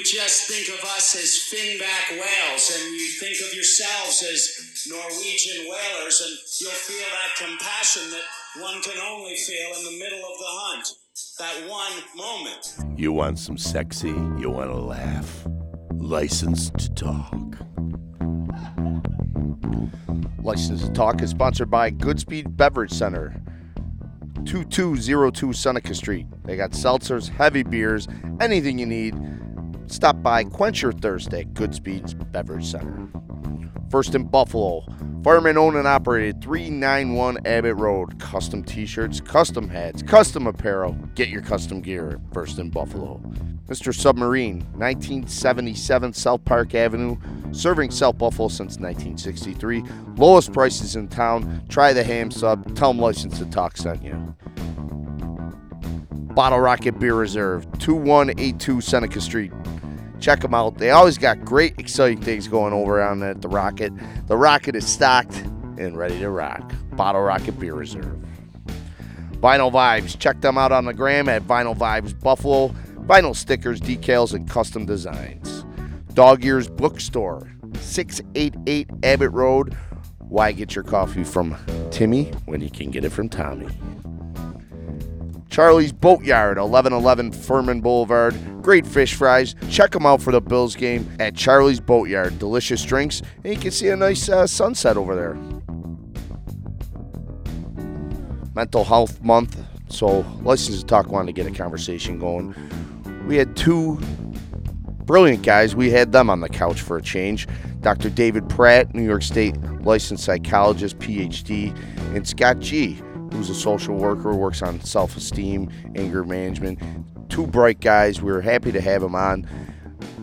you just think of us as finback whales and you think of yourselves as Norwegian whalers and you'll feel that compassion that one can only feel in the middle of the hunt. That one moment. You want some sexy? You want to laugh? License to talk. License to Talk is sponsored by Goodspeed Beverage Center, 2202 Seneca Street. They got seltzers, heavy beers, anything you need. Stop by, quench your thirst at Goodspeed's Beverage Center. First in Buffalo, fireman owned and operated 391 Abbott Road. Custom t shirts, custom hats, custom apparel. Get your custom gear First in Buffalo. Mr. Submarine, 1977 South Park Avenue, serving South Buffalo since 1963. Lowest prices in town. Try the ham sub. Tell them license to talk sent you. Bottle Rocket Beer Reserve, 2182 Seneca Street. Check them out. They always got great, exciting things going over on at the Rocket. The Rocket is stocked and ready to rock. Bottle Rocket Beer Reserve. Vinyl Vibes. Check them out on the gram at Vinyl Vibes Buffalo. Vinyl stickers, decals, and custom designs. Dog Ears Bookstore, 688 Abbott Road. Why get your coffee from Timmy when you can get it from Tommy? Charlie's Boatyard, 1111 Fuhrmann Boulevard. Great fish fries. Check them out for the Bills game at Charlie's Boatyard. Delicious drinks, and you can see a nice uh, sunset over there. Mental Health Month, so License to Talk wanted to get a conversation going. We had two brilliant guys. We had them on the couch for a change. Dr. David Pratt, New York State licensed psychologist, PhD, and Scott G, who's a social worker, works on self esteem, anger management. Two bright guys. We are happy to have them on.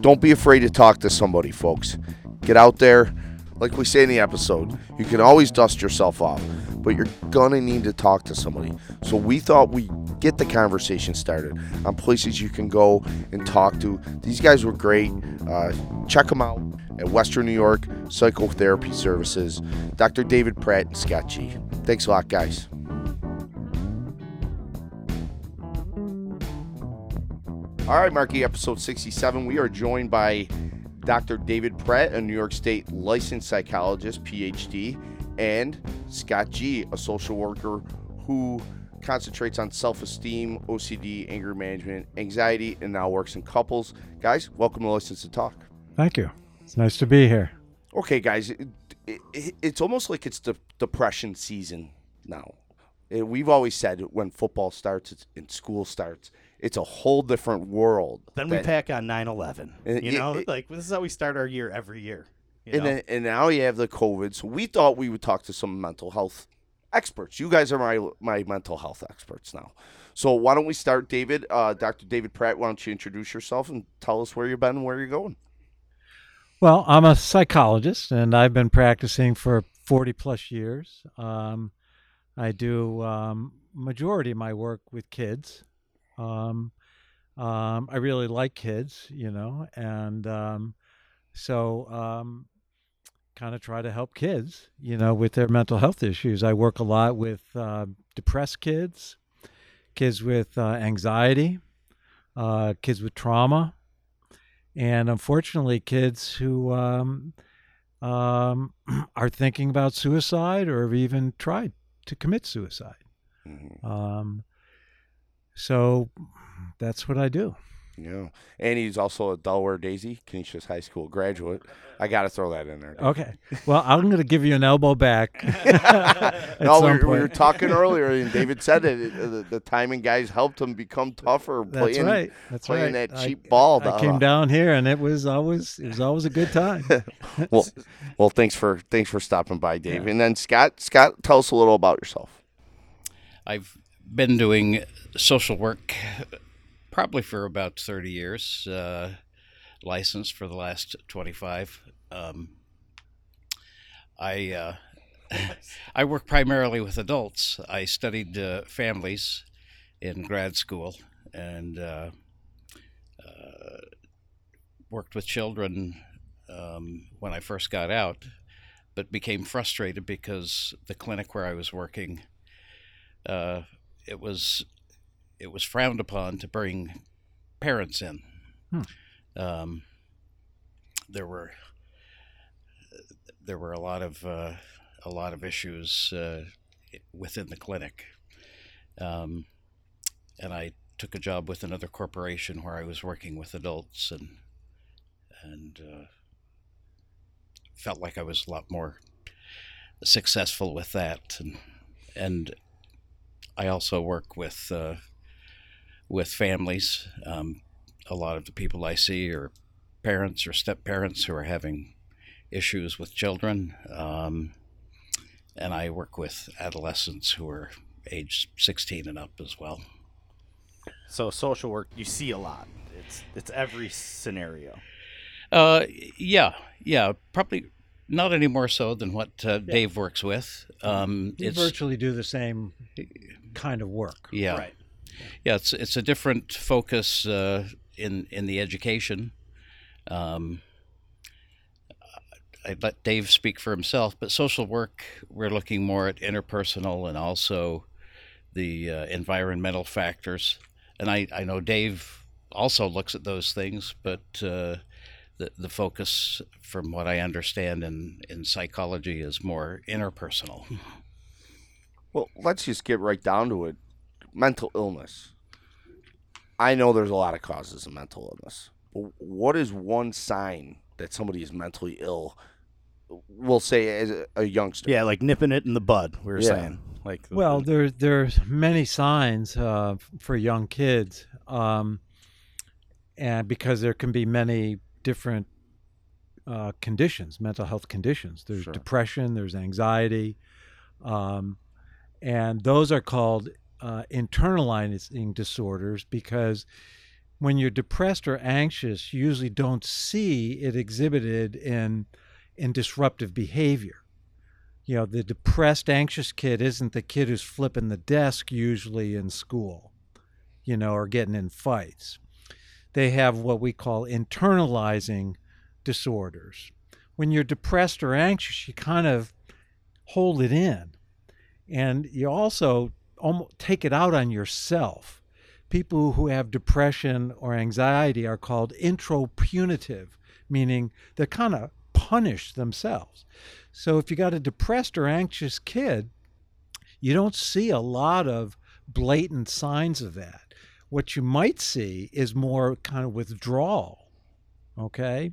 Don't be afraid to talk to somebody, folks. Get out there. Like we say in the episode, you can always dust yourself off, but you're gonna need to talk to somebody. So we thought we'd get the conversation started on places you can go and talk to. These guys were great. Uh, check them out at Western New York Psychotherapy Services. Dr. David Pratt and Scott G. Thanks a lot, guys. All right, Marky, episode 67. We are joined by Dr. David Pratt, a New York State licensed psychologist, PhD, and Scott G, a social worker who concentrates on self esteem, OCD, anger management, anxiety, and now works in couples. Guys, welcome to License to Talk. Thank you. It's nice to be here. Okay, guys, it, it, it's almost like it's the depression season now. Eh, we've always said when football starts it's- and school starts, it's a whole different world. Then we that- pack on 9/11. Uh, You it- know, it- like this is how we start our year every year. you and know? then, and now you have the COVID. So we thought we would talk to some mental health experts. You guys are my my mental health experts now. So why don't we start, David? Uh, Dr. David Pratt, why don't you introduce yourself and tell us where you've been and where you're going? Well, I'm a psychologist and I've been practicing for 40 plus years. Um, I do um, majority of my work with kids. Um, um, I really like kids, you know, and um, so um, kind of try to help kids, you know, with their mental health issues. I work a lot with uh, depressed kids, kids with uh, anxiety, uh, kids with trauma, and unfortunately, kids who um, um, are thinking about suicide or have even tried to commit suicide. Um, so that's what I do. Yeah, and he's also a Delaware Daisy, Canisius High School graduate. I got to throw that in there. Dave. Okay. Well, I'm going to give you an elbow back. at no, we, were- we were talking earlier, and David said it. it- the, the Timon guys helped him become tougher. That's playing, right. That's playing right. that I- cheap ball. I down. came down here, and it was always it was always a good time. well, well, thanks for thanks for stopping by, Dave. And then Scott, Scott, tell us a little about yourself. I've been doing social work probably for about 30 years, uh, licensed for the last 25. Um, I, uh, I work primarily with adults. I studied uh, families in grad school and uh, uh, worked with children um, when I first got out, but became frustrated because the clinic where I was working uh, it was it was frowned upon to bring parents in. Hmm. Um, there were there were a lot of uh, a lot of issues uh, within the clinic, um, and I took a job with another corporation where I was working with adults and and uh, felt like I was a lot more successful with that and and I also work with uh, with families. Um, a lot of the people I see are parents or step parents who are having issues with children, um, and I work with adolescents who are age 16 and up as well. So social work, you see a lot. It's it's every scenario. Uh, yeah, yeah, probably not any more so than what uh, Dave works with. Um, You it's virtually do the same kind of work. yeah, Right. Yeah. It's it's a different focus uh, in in the education. Um, I let Dave speak for himself, but social work we're looking more at interpersonal and also the uh, environmental factors. And I, I know Dave also looks at those things, but uh, the the focus, from what I understand in in psychology, is more interpersonal. Well, let's just get right down to it. Mental illness. I know there's a lot of causes of mental illness. But what is one sign that somebody is mentally ill? We'll say as a, a youngster. Yeah, like nipping it in the bud. We were Yeah. saying. Like Well, there there's many signs uh, for young kids, um, and because there can be many different uh, conditions, mental health conditions. There's Sure. depression, there's anxiety, um, and those are called uh, internalizing disorders because when you're depressed or anxious, you usually don't see it exhibited in in disruptive behavior you know, the depressed, anxious kid isn't the kid who's flipping the desk usually in school, you know, or getting in fights. They have what we call internalizing disorders. When you're depressed or anxious, you kind of hold it in. And you also almost take it out on yourself. People who have depression or anxiety are called intropunitive, meaning they're kind of punish themselves. So if you got a depressed or anxious kid, you don't see a lot of blatant signs of that. What you might see is more kind of withdrawal. Okay?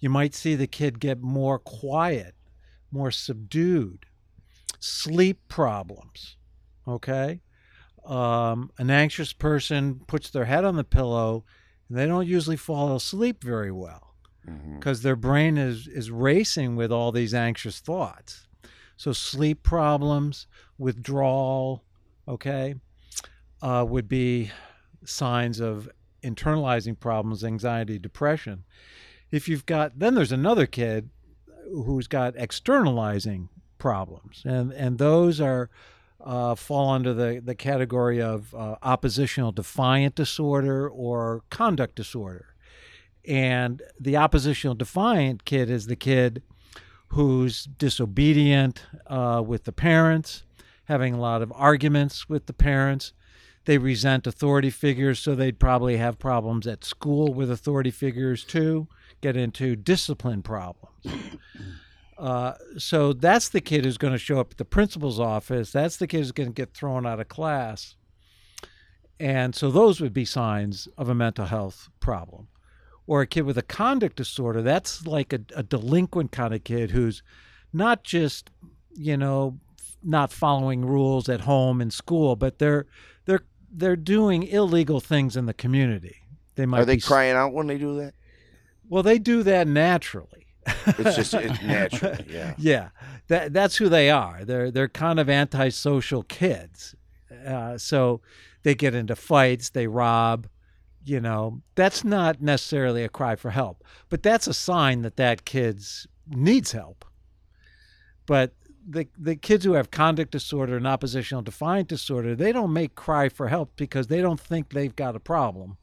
You might see the kid get more quiet, more subdued, sleep problems. Okay? Um, an anxious person puts their head on the pillow and they don't usually fall asleep very well because their brain is is racing with all these anxious thoughts. So sleep problems, withdrawal, okay, uh, would be signs of internalizing problems, anxiety, depression. If you've got then there's another kid who's got externalizing problems, and and those are uh, fall under the, the category of uh, oppositional defiant disorder or conduct disorder. And the oppositional defiant kid is the kid who's disobedient uh, with the parents, having a lot of arguments with the parents. They resent authority figures, so they'd probably have problems at school with authority figures too, get into discipline problems. Uh, so that's the kid who's going to show up at the principal's office. That's the kid who's going to get thrown out of class. And so those would be signs of a mental health problem. Or a kid with a conduct disorder, that's like a, a delinquent kind of kid who's not just, you know, not following rules at home and school, but they're they're they're doing illegal things in the community. They might Are they be, crying out when they do that? Well, they do that naturally. It's just it's natural. Yeah. yeah, that that's who they are. They're they're kind of antisocial kids. Uh, so they get into fights, they rob. You know, that's not necessarily a cry for help, but that's a sign that that kid's needs help. But the the kids who have conduct disorder and oppositional defiant disorder, they don't make cry for help because they don't think they've got a problem.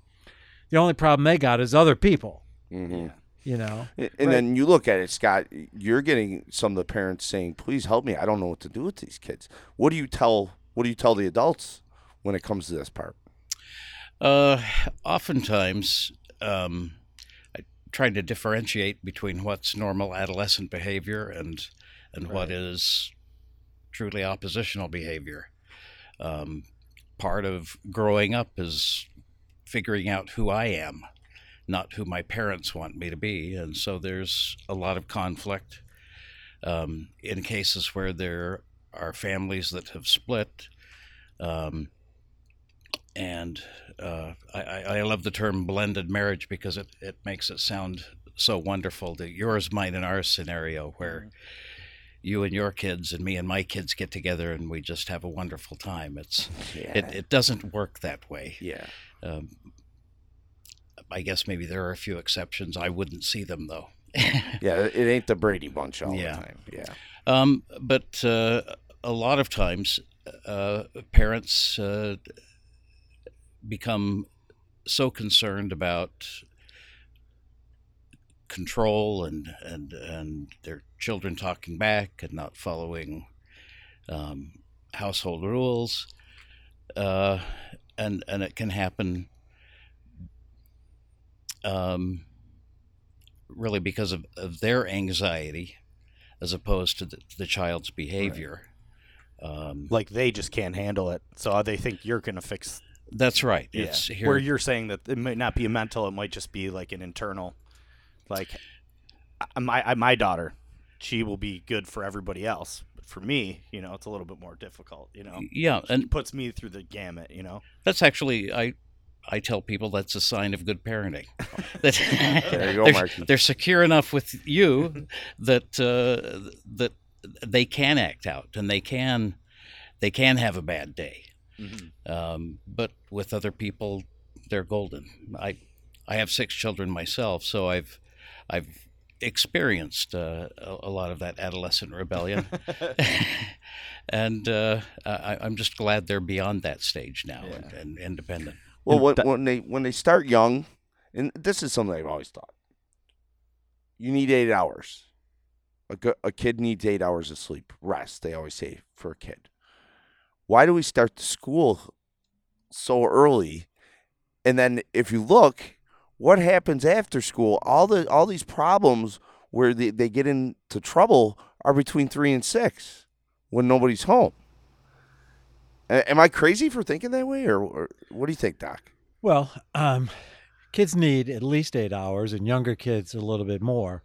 The only problem they got is other people. hmm You know. And and then you look at it, Scott. You're getting some of the parents saying, "Please help me. I don't know what to do with these kids." What do you tell? What do you tell the adults when it comes to this part? Uh, oftentimes, um, trying to differentiate between what's normal adolescent behavior and and what Right. is truly oppositional behavior. Um, part of growing up is figuring out who I am, not who my parents want me to be, and so there's a lot of conflict. Um, in cases where there are families that have split, um, and uh, I, I love the term blended marriage because it, it makes it sound so wonderful. that yours, mine, and ours scenario where you and your kids and me and my kids get together and we just have a wonderful time. It's Yeah. it, it doesn't work that way. yeah. Um, I guess maybe there are a few exceptions. I wouldn't see them though. Yeah. It ain't the Brady Bunch all Yeah. the time. Yeah. Um, but uh, a lot of times, uh, parents uh, become so concerned about control and, and and their children talking back and not following um, household rules, uh, and and it can happen. Um, really because of, of their anxiety as opposed to the, the child's behavior. Um, Like they just can't handle it, so they think you're gonna fix. that's right. Yeah. It's here. Where you're saying that it might not be a mental, it might just be like an internal. Like, my I- my daughter, she will be good for everybody else, but for me, you know, it's a little bit more difficult. You know, yeah, it and puts me through the gamut. You know, that's actually I. I tell people that's a sign of good parenting. That There you go, they're, Marky. they're secure enough with you that uh, that they can act out and they can they can have a bad day. Um, but with other people, they're golden. I I have six children myself, so I've I've experienced uh, a, a lot of that adolescent rebellion, and uh, I, I'm just glad they're beyond that stage now and, and independent. Well, when, that- when they when they start young, and this is something I've always thought, you need eight hours. A, go- a kid needs eight hours of sleep, rest. They always say for a kid. Why do we start the school so early? And then if you look, what happens after school? All the all these problems where they, they get into trouble are between three and six when nobody's home. Am I crazy for thinking that way, or, or what do you think, Doc? Well, um, kids need at least eight hours, and younger kids a little bit more.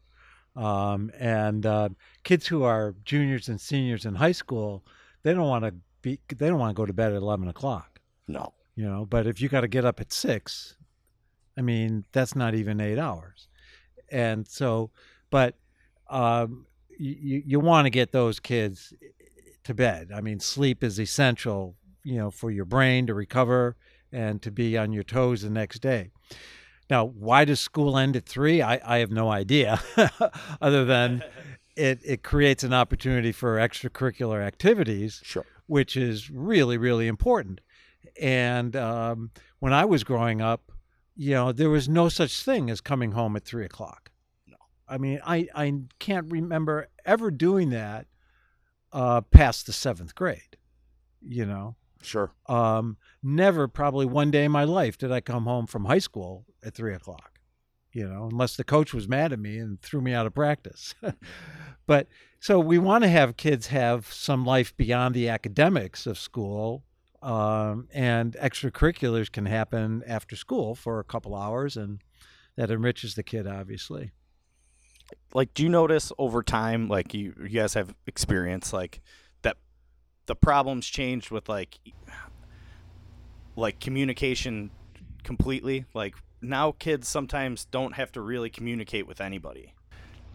Um, and uh, kids who are juniors and seniors in high school, they don't want to be. They don't want to go to bed at eleven o'clock. No. You know, but if you got to get up at six, I mean, that's not even eight hours. And so, but um, you you want to get those kids to bed. I mean, sleep is essential, you know, for your brain to recover and to be on your toes the next day. Now, why does school end at three? I, I have no idea, other than it, it creates an opportunity for extracurricular activities, Sure. which is really, really important. And um, when I was growing up, you know, there was no such thing as coming home at three o'clock. No. I mean, I, I can't remember ever doing that uh, past the seventh grade, you know. Sure. Um, never, probably one day in my life, did I come home from high school at three o'clock, you know, unless the coach was mad at me and threw me out of practice. but so we want to have kids have some life beyond the academics of school. Um, and extracurriculars can happen after school for a couple hours, and that enriches the kid, obviously. Like do you notice over time like you you guys have experience like that the problems changed with like like communication completely like now kids sometimes don't have to really communicate with anybody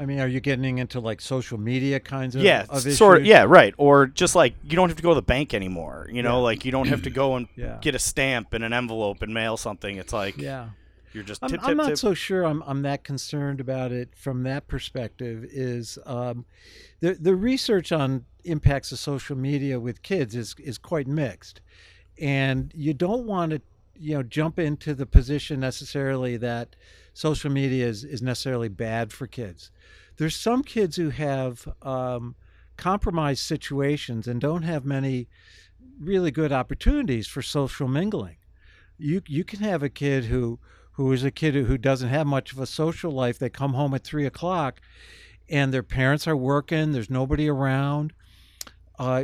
I mean, are you getting into like social media kinds of yeah of sort of yeah right or just like you don't have to go to the bank anymore you know Yeah. like you don't have to go and Yeah. get a stamp and an envelope and mail something it's like Yeah. You're just I'm, tip I'm not tip. so sure I'm, I'm that concerned about it from that perspective is um, the, the research on impacts of social media with kids is, is quite mixed. And you don't want to you know jump into the position necessarily that social media is, is necessarily bad for kids. There's some kids who have um, compromised situations and don't have many really good opportunities for social mingling. You you can have a kid who who is a kid who, doesn't have much of a social life. They come home at three o'clock, and their parents are working. There's nobody around, uh,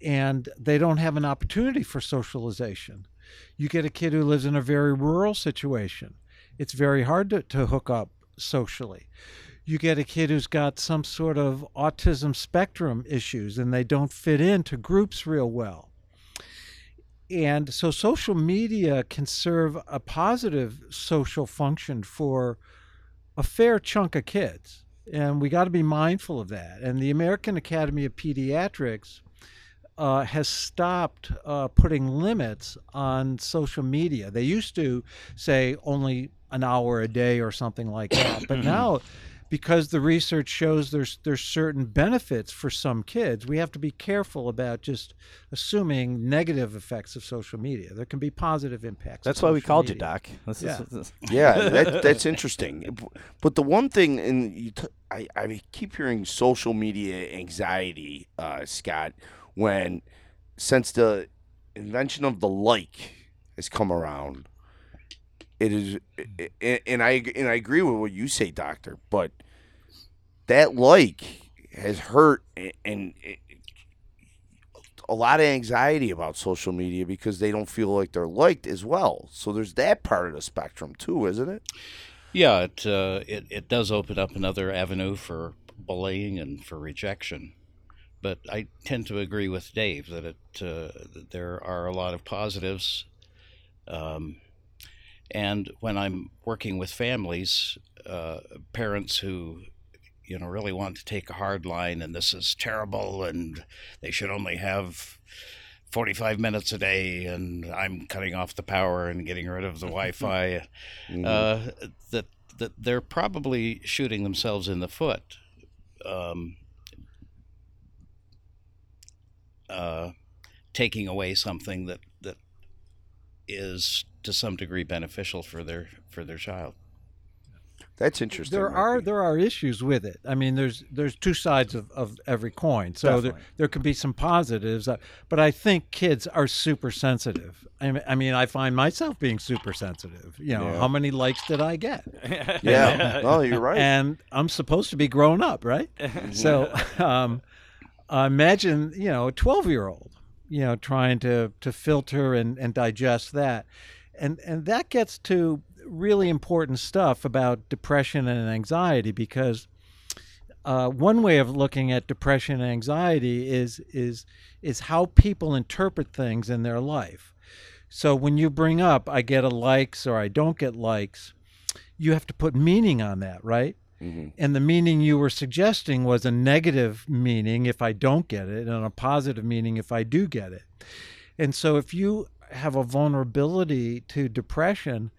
and they don't have an opportunity for socialization. You get a kid who lives in a very rural situation. It's very hard to, to hook up socially you get a kid who's got some sort of autism spectrum issues and they don't fit into groups real well. And so social media can serve a positive social function for a fair chunk of kids. And we got to be mindful of that. And the American Academy of Pediatrics uh, has stopped uh, putting limits on social media. They used to say only an hour a day or something like that. But now because the research shows there's there's certain benefits for some kids. We have to be careful about just assuming negative effects of social media. There can be positive impacts. That's why we called media. you, Doc. This Yeah. is, this- yeah, that, that's interesting. But the one thing, and you t- I, I keep hearing social media anxiety, uh, Scott, when since the invention of the like has come around, it is, and I and I agree with what you say, Doctor. But that like has hurt and. and a lot of anxiety about social media because they don't feel like they're liked as well. So there's that part of the spectrum too, isn't it? Yeah, it, uh, it it does open up another avenue for bullying and for rejection. But I tend to agree with Dave that it uh, that there are a lot of positives. Um, and when I'm working with families, uh, parents who you know really want to take a hard line and this is terrible and they should only have 45 minutes a day and I'm cutting off the power and getting rid of the Wi-Fi uh, that that they're probably shooting themselves in the foot. Um, uh, taking away something that, that is to some degree beneficial for their for their child. That's interesting. There are Ricky. there are issues with it. I mean, there's there's two sides of, of every coin. So there, Definitely. there can be some positives, uh, but I think kids are super sensitive. I mean, I mean, I find myself being super sensitive. You know, Yeah. how many likes did I get? Yeah, no, you're right. And I'm supposed to be grown up, right? so um, imagine, you know, a 12 year old, you know, trying to, to filter and, and digest that. And, and that gets to really important stuff about depression and anxiety because uh, one way of looking at depression and anxiety is, is, is how people interpret things in their life. So when you bring up, I get a likes or I don't get likes, you have to put meaning on that, right? Mhm. And the meaning you were suggesting was a negative meaning if I don't get it, and a positive meaning if I do get it. And so if you have a vulnerability to depression,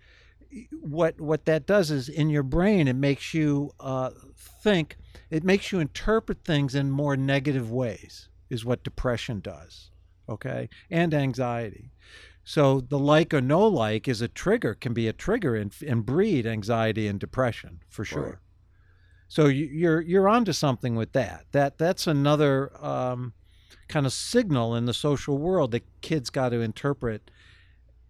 what what that does is in your brain it makes you uh, think, it makes you interpret things in more negative ways. Is what depression does, okay, and anxiety. So the like or no like is a trigger, can be a trigger and, and breed anxiety and depression for sure. Right. So you, you're you're onto something with that. That that's another um, kind of signal in the social world that kids got to interpret,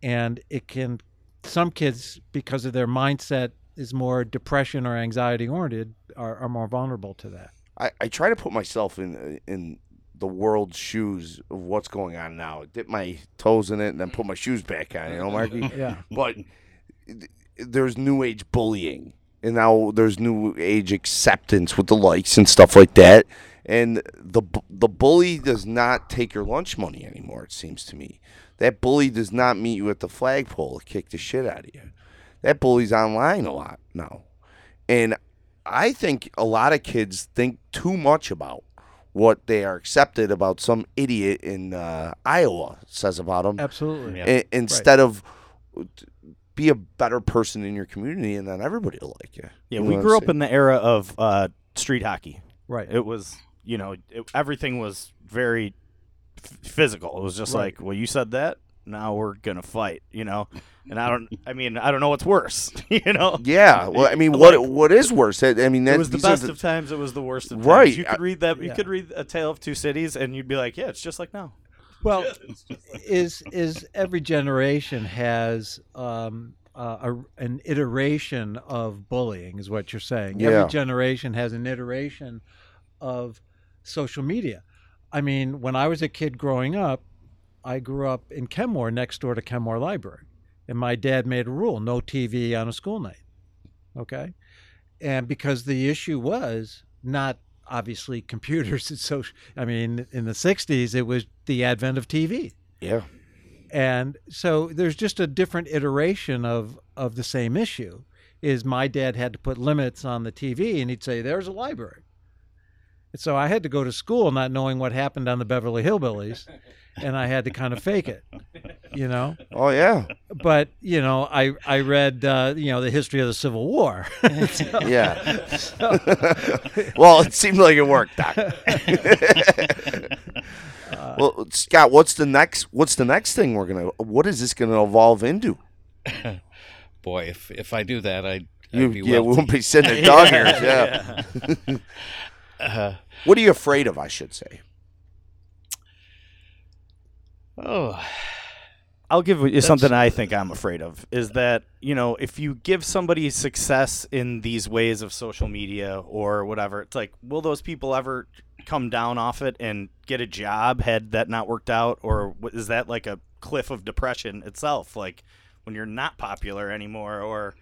and it can. Some kids, because of their mindset, is more depression or anxiety oriented, are, are more vulnerable to that. I, I try to put myself in uh, in the world's shoes of what's going on now. Dip my toes in it and then put my shoes back on. You know, Marky. Yeah. but there's new age bullying, and now there's new age acceptance with the likes and stuff like that. And the the bully does not take your lunch money anymore. It seems to me that bully does not meet you at the flagpole to kick the shit out of you. That bully's online a lot now, and I think a lot of kids think too much about what they are accepted about some idiot in uh, Iowa says about them Absolutely. Yeah. i- instead of be a better person in your community and then everybody will like you. Yeah, You we grew up in the era of uh, street hockey. Right. It was, you know, it, everything was very f- physical. It was just Right. like, well, you said that, now we're gonna fight, you know. And I don't, I mean, I don't know what's worse, you know. Yeah, well, I mean, what Like- what is worse? I I mean, that, It was the best the- of times. It was the worst of times. Right. You could read that. You Yeah. could read a tale of two cities, and you'd be like, yeah, it's just like now. Well, is is every generation has um, uh, a, an iteration of bullying, is what you're saying. Yeah. Every generation has an iteration of social media. I mean, when I was a kid growing up, I grew up in Kenmore, next door to Kenmore Library, and my dad made a rule: no TV on a school night. Okay, and because the issue was not obviously computers and social. I mean, in the '60s, it was the advent of TV Yeah. and so there's just a different iteration of of the same issue is my dad had to put limits on the tv and he'd say there's a library so i had to go to school not knowing what happened on the beverly hillbillies and i had to kind of fake it you know Oh yeah. but you know i i read uh, you know the history of the civil war So- Yeah. well, it seemed like it worked, Doc. well, Scott, what's the next? What's the next thing we're gonna? What is this gonna evolve into? Boy, if if I do that, I'd, You, I'd be yeah, we won't be sitting at dog ears. Yeah. Uh, What are you afraid of? I should say. oh, I'll give you something I think I'm afraid of is that, you know, if you give somebody success in these ways of social media or whatever, it's like, will those people ever come down off it and get a job had that not worked out? Or is that like a cliff of depression itself? Like when you're not popular anymore or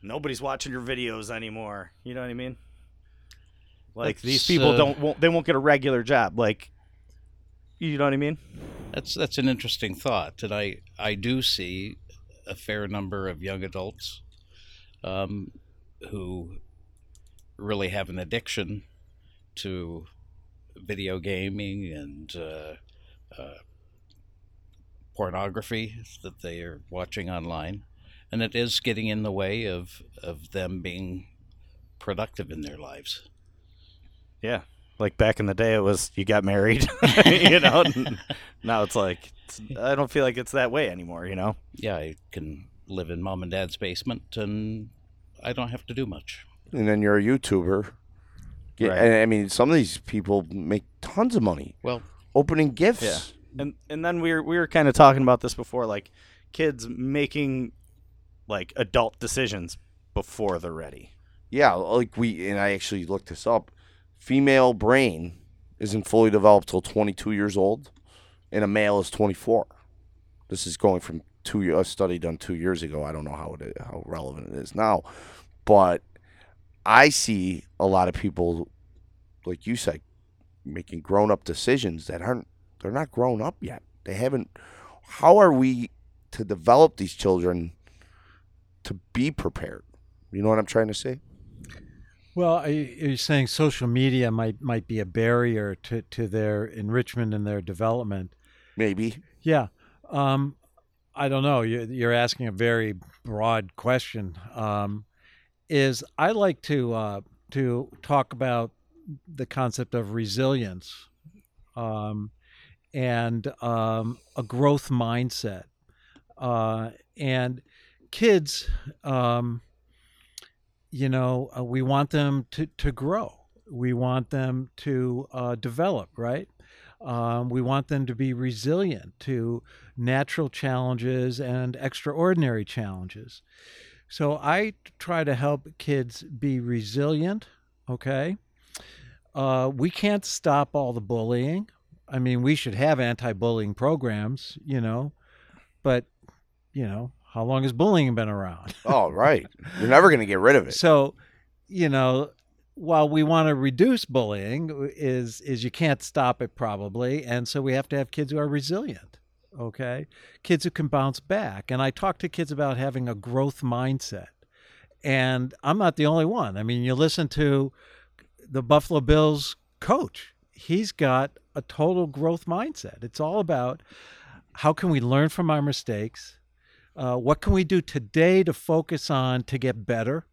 nobody's watching your videos anymore. You know what I mean? Like these people uh, don't, won't, they won't get a regular job. Like, you know what I mean? that's that's an interesting thought, and I I do see a fair number of young adults um, who really have an addiction to video gaming and uh, uh, pornography that they are watching online, and it is getting in the way of of them being productive in their lives. Yeah. Like back in the day, it was you got married, you know. now it's like it's, I don't feel like it's that way anymore, you know. Yeah, I can live in mom and dad's basement, and I don't have to do much. And then you're a YouTuber. Yeah, Right. and I mean, some of these people make tons of money Well, opening gifts. Yeah. And and then we were we were kind of talking about this before, like kids making like adult decisions before they're ready. Yeah, like we and I actually looked this up. Female brain isn't fully developed till 22 years old, and a male is 24. This is going from two year, a study done two years ago. I don't know how it how relevant it is now, but I see a lot of people, like you said, making grown up decisions that aren't they're not grown up yet. They haven't. How are we to develop these children to be prepared? You know what I'm trying to say? Well, are you, are saying social media might might be a barrier to, to their enrichment and their development? Maybe. Yeah. Um, I don't know. You're, you're asking a very broad question. Um, is I like to uh, to talk about the concept of resilience um, and um, a growth mindset. Uh, and kids, um, you know, uh, we want them to, to grow. We want them to uh, develop, right? Um, we want them to be resilient to natural challenges and extraordinary challenges. So I try to help kids be resilient. Okay. Uh, we can't stop all the bullying. I mean, we should have anti bullying programs, you know, but, you know, how long has bullying been around? Oh, right. You're never going to get rid of it. So, you know, while we want to reduce bullying, uh, is is you can't stop it probably, and so we have to have kids who are resilient. Okay, kids who can bounce back. And I talk to kids about having a growth mindset, and I'm not the only one. I mean, you listen to the Buffalo Bills coach; he's got a total growth mindset. It's all about how can we learn from our mistakes. Uh, what can we do today to focus on to get better?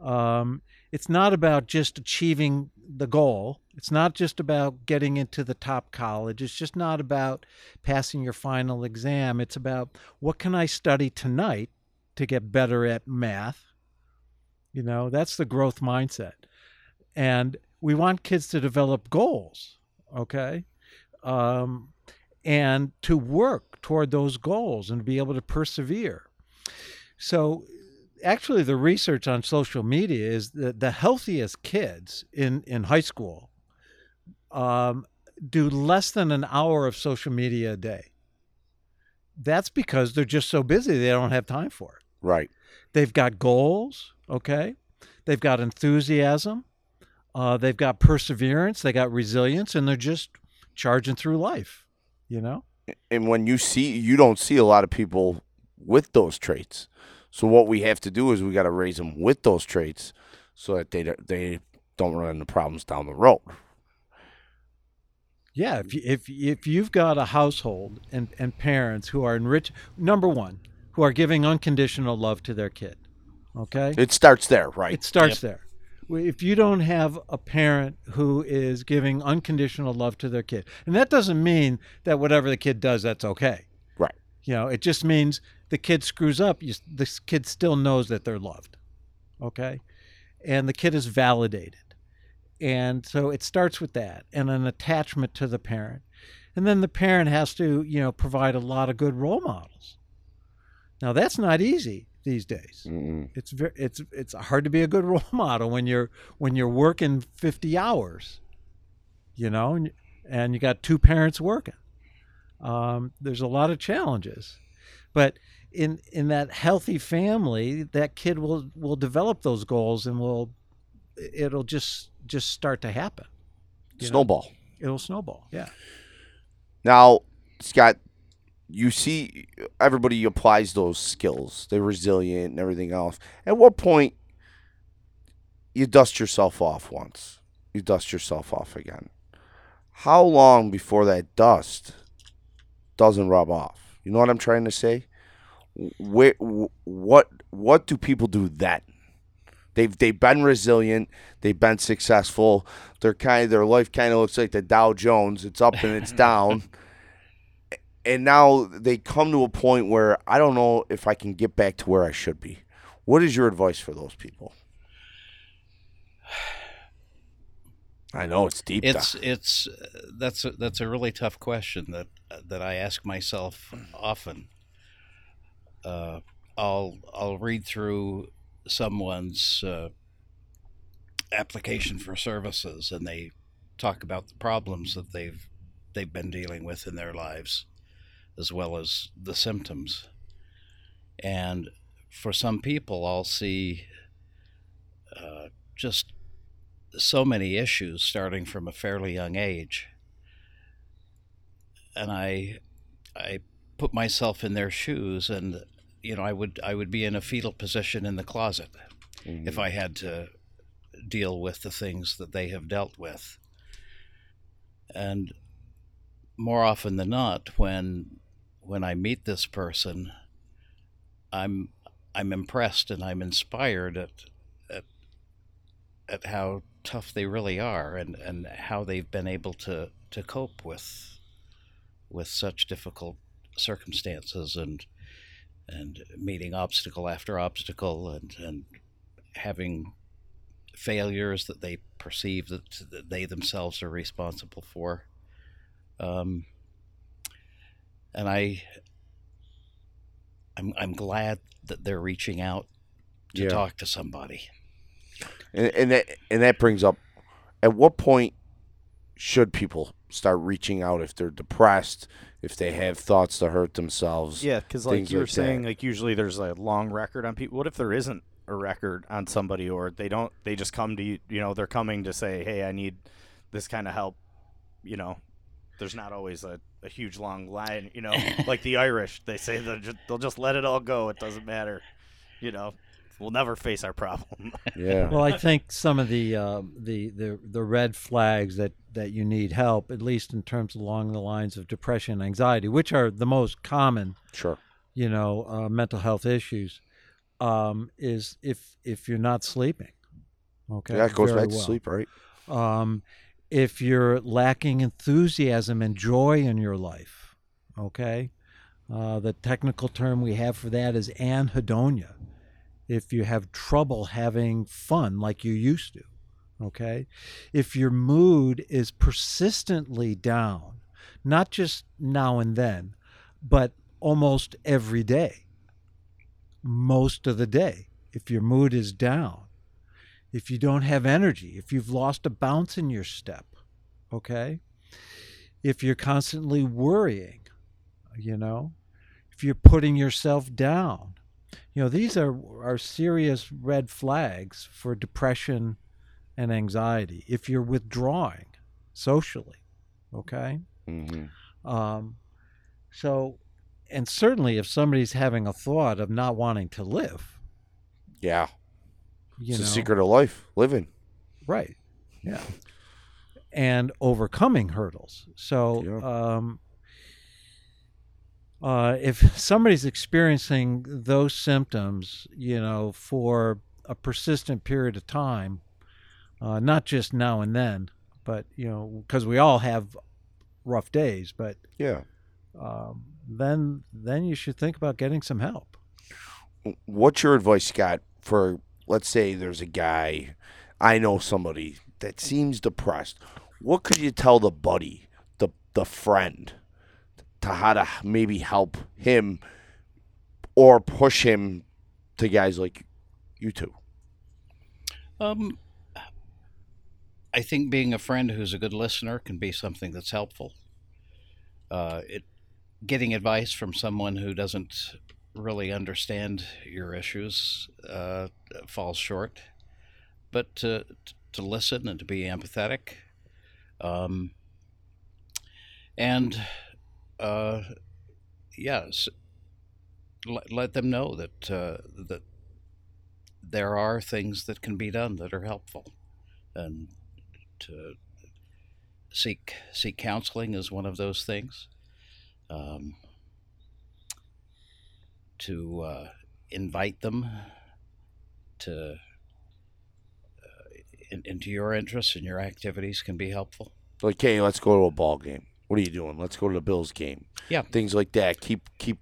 Um, it's not about just achieving the goal. It's not just about getting into the top college. It's just not about passing your final exam. It's about what can I study tonight to get better at math? You know, that's the growth mindset. And we want kids to develop goals, okay? Um, and to work toward those goals and be able to persevere. So, actually, the research on social media is that the healthiest kids in in high school um, do less than an hour of social media a day. That's because they're just so busy they don't have time for it. Right. They've got goals, okay? They've got enthusiasm. Uh, they've got perseverance. They got resilience, and they're just charging through life, you know? And when you see, you don't see a lot of people with those traits. So what we have to do is we got to raise them with those traits, so that they don't- they don't run into problems down the road. Yeah, if you, if if you've got a household and and parents who are enriched, number one, who are giving unconditional love to their kid, okay, It starts there, right? it starts there. If you don't have a parent who is giving unconditional love to their kid, and that doesn't mean that whatever the kid does, that's okay. Right. You know, it just means the kid screws up. You, this kid still knows that they're loved. Okay. And the kid is validated. And so it starts with that and an attachment to the parent. And then the parent has to, you know, provide a lot of good role models. Now that's not easy these days. Mm-mm. It's very, it's it's hard to be a good role model when you're when you're working 50 hours. You know, and, and you got two parents working. Um, there's a lot of challenges. But in in that healthy family, that kid will will develop those goals and will it'll just just start to happen. you know? Snowball. It'll snowball. Yeah. Now, Scott, you see everybody applies those skills. They're resilient and everything else. At what point you dust yourself off once? You dust yourself off again. How long before that dust doesn't rub off? You know what I'm trying to say? Where, what what do people do then? They've they've been resilient. They've been successful. They're kind of their life kind of looks like the Dow Jones. It's up and it's down. And now they come to a point where I don't know if I can get back to where I should be. What is your advice for those people? I know it's deep. It's Doc. it's uh, that's a, that's a really tough question that that I ask myself often. Uh, I'll I'll read through someone's uh, application for services, and they talk about the problems that they've they've been dealing with in their lives, as well as the symptoms. And for some people, I'll see uh, just so many issues starting from a fairly young age. And i i put myself in their shoes and you know i would i would be in a fetal position in the closet if i had to deal with the things that they have dealt with. And more often than not when when i meet this person i'm i'm impressed and i'm inspired at at at how tough they really are and, and how they've been able to, to cope with with such difficult circumstances and and meeting obstacle after obstacle and, and having failures that they perceive that, that they themselves are responsible for. Um, and I I'm I'm glad that they're reaching out to Yeah. talk to somebody. and, and that and that brings up at what point should people start reaching out if they're depressed, if they have thoughts to hurt themselves? Yeah, because like you were like that. saying, like usually there's a long record on people. What if there isn't a record on somebody, or they don't? They just come to you. You know, they're coming to say, "Hey, I need this kind of help." You know, there's not always a, a huge long line. You know, like the Irish, they say they'll just, they'll just let it all go. It doesn't matter. You know, we'll never face our problem. Yeah. Well, I think some of the uh, the the the red flags that that you need help, at least in terms along the lines of depression, and anxiety, which are the most common, sure. you know, uh, mental health issues, um, is if if you're not sleeping. Okay. Yeah, it goes very back to sleep, right? um, if you're lacking enthusiasm and joy in your life, okay, uh, the technical term we have for that is anhedonia. If you have trouble having fun like you used to, okay, if your mood is persistently down, not just now and then, but almost every day, most of the day, if your mood is down, if you don't have energy, if you've lost a bounce in your step, okay? If you're constantly worrying, you know, if you're putting yourself down, you know, these are, are serious red flags for depression and anxiety. If you're withdrawing socially, okay? Mm-hmm. Um, so, and certainly if somebody's having a thought of not wanting to live, Yeah. You It's know, the secret of life, living. right? Yeah, and overcoming hurdles. So, Yeah. um, uh, if somebody's experiencing those symptoms, you know, for a persistent period of time, uh, not just now and then, but you know, because we all have rough days, but Yeah. um, then then you should think about getting some help. What's your advice, Scott, for let's say there's a guy, I know somebody that seems depressed. What could you tell the buddy, the the friend, to how to maybe help him or push him to guys like you two? Um, I think being a friend who's a good listener can be something that's helpful. Uh, it getting advice from someone who doesn't really understand your issues uh, falls short. But to to listen and to be empathetic, um, and uh, yes, let, let them know that uh, that there are things that can be done that are helpful, and to seek seek counseling is one of those things. Um, to uh, invite them to uh, in, into your interests and your activities can be helpful. Like, hey, let's go to a ball game. What are you doing? Let's go to the Bills game. Yeah. Things like that. Keep keep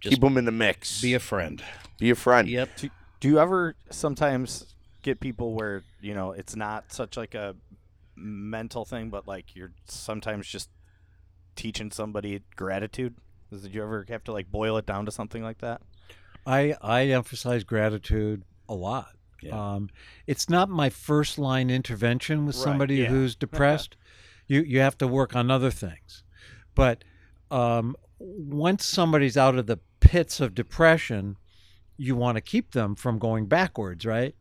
Just keep them in the mix. Be a friend. be a friend. Yep. Do you ever sometimes get people where you know it's not such like a mental thing, but like you're sometimes just teaching somebody gratitude? Did you ever have to like boil it down to something like that? I I emphasize gratitude a lot. Yeah. Um, it's not my first line intervention with Right, somebody yeah. who's depressed. you you have to work on other things, but um, once somebody's out of the pits of depression, you want to keep them from going backwards, right?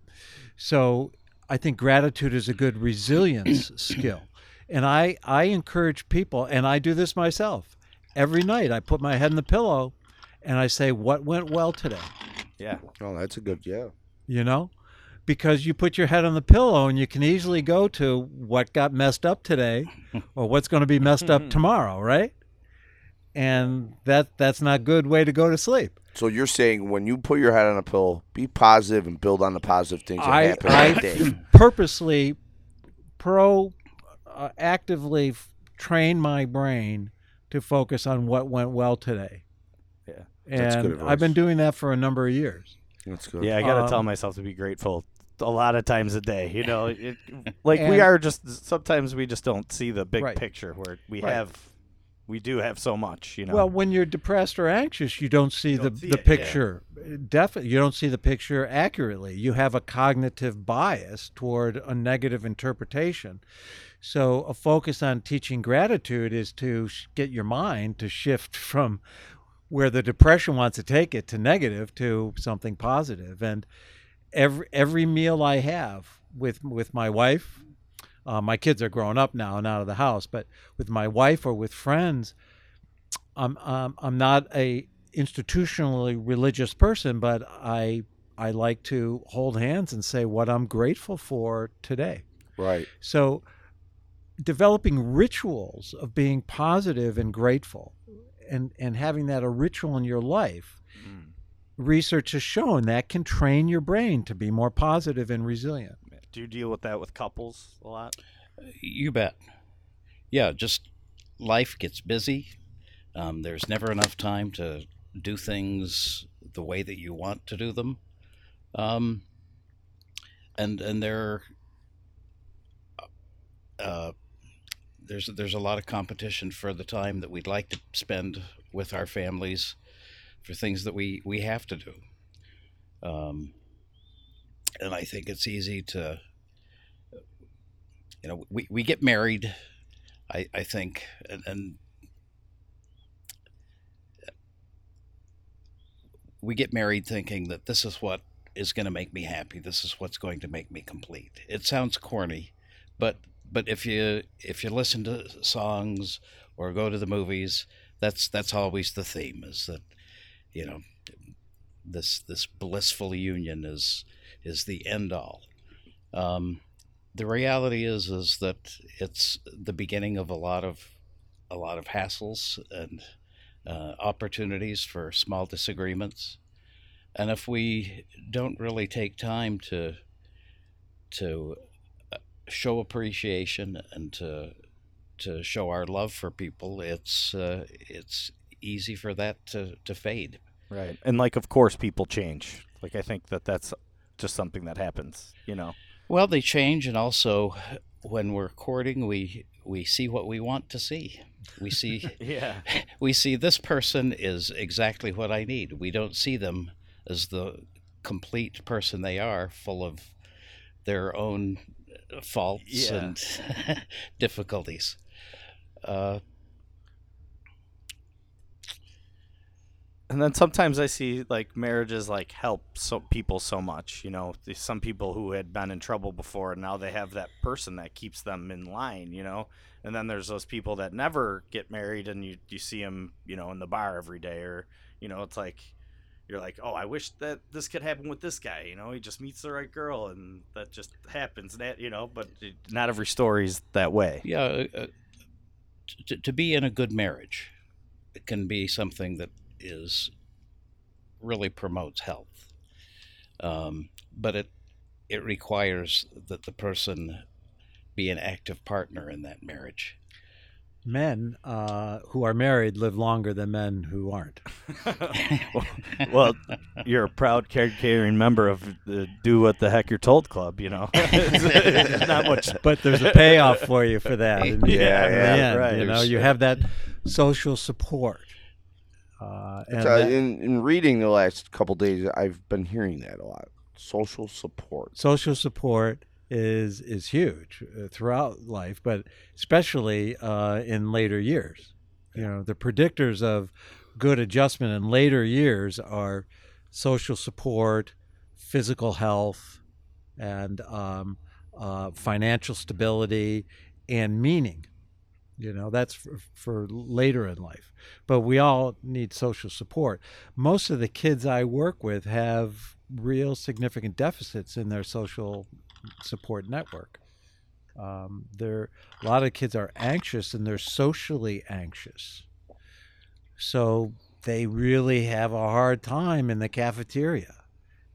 So I think gratitude is a good resilience skill, and I I encourage people, and I do this myself. Every night, I put my head in the pillow, and I say, "What went well today?" Yeah. Oh, that's a good yeah. you know because you put your head on the pillow and you can easily go to what got messed up today or what's going to be messed up tomorrow right and that that's not a good way to go to sleep So you're saying when you put your head on a pillow, be positive and build on the positive things that i happen i that day. purposely pro uh, actively train my brain to focus on what went well today Yeah. That's good and i've been doing that for a number of years That's good. Yeah, I gotta tell Um, myself to be grateful a lot of times a day. You know, it, like we are just sometimes we just don't see the big Right. picture where we Right. have we do have so much. You know. Well, when you're depressed or anxious, you don't see the, don't see the it, yeah. picture. Definitely, you don't see the picture accurately. You have a cognitive bias toward a negative interpretation. So, a focus on teaching gratitude is to sh- get your mind to shift from where the depression wants to take it to negative to something positive. And every every meal I have with with my wife, uh, my kids are grown up now and out of the house, but with my wife or with friends, I'm um, I'm not a institutionally religious person, but I I like to hold hands and say what I'm grateful for today. Right. So developing rituals of being positive and grateful and and having that a ritual in your life Mm. research has shown that can train your brain to be more positive and resilient do you deal with that with couples a lot? You bet. Yeah, just life gets busy. Um, there's never enough time to do things the way that you want to do them. Um, and and there, uh, there's there's a lot of competition for the time that we'd like to spend with our families for things that we we have to do. Um, and I think it's easy to, you know, we, we get married, I, I think, and, and we get married thinking that this is what is going to make me happy. This is what's going to make me complete. It sounds corny, but but if you if you listen to songs or go to the movies, that's that's always the theme is that you know this this blissful union is is the end all. Um, the reality is is that it's the beginning of a lot of a lot of hassles and uh, opportunities for small disagreements, and if we don't really take time to to uh, show appreciation and to to show our love for people, it's uh, it's easy for that to, to fade. Right. And like of course people change. Like I think that that's just something that happens, you know. Well, they change and also when we're courting we we see what we want to see. We see Yeah. we see this person is exactly what I need. We don't see them as the complete person they are, full of their own faults Yeah. and difficulties. Uh, And then sometimes I see like marriages like help so people so much, you know. Some people who had been in trouble before and now they have that person that keeps them in line, you know. And then there's those people that never get married and you you see them, you know, in the bar every day or you know, it's like you're like, "Oh, I wish that this could happen with this guy." You know, he just meets the right girl, and that just happens. That you know, but it, not every story's that way. yeah, uh, uh, to, to be in a good marriage it can be something that is really promotes health. Um, but it it requires that the person be an active partner in that marriage. Men uh, who are married live longer than men who aren't. well, you're a proud card-carrying member of the "Do What the Heck You're Told" club. You know, It's not much. But there's a payoff for you for that. in Yeah, yeah, end, right. You know, you have that social support. Uh, and So, that- in, in reading the last couple days, I've been hearing that a lot. Social support. social support is is huge uh, throughout life, but especially uh, in later years. You know, the predictors of good adjustment in later years are social support, physical health, and um, uh, financial stability and meaning. You know, that's for, for later in life. But we all need social support. Most of the kids I work with have real significant deficits in their social support network. Um, there, a lot of kids are anxious and they're socially anxious. So they really have a hard time in the cafeteria.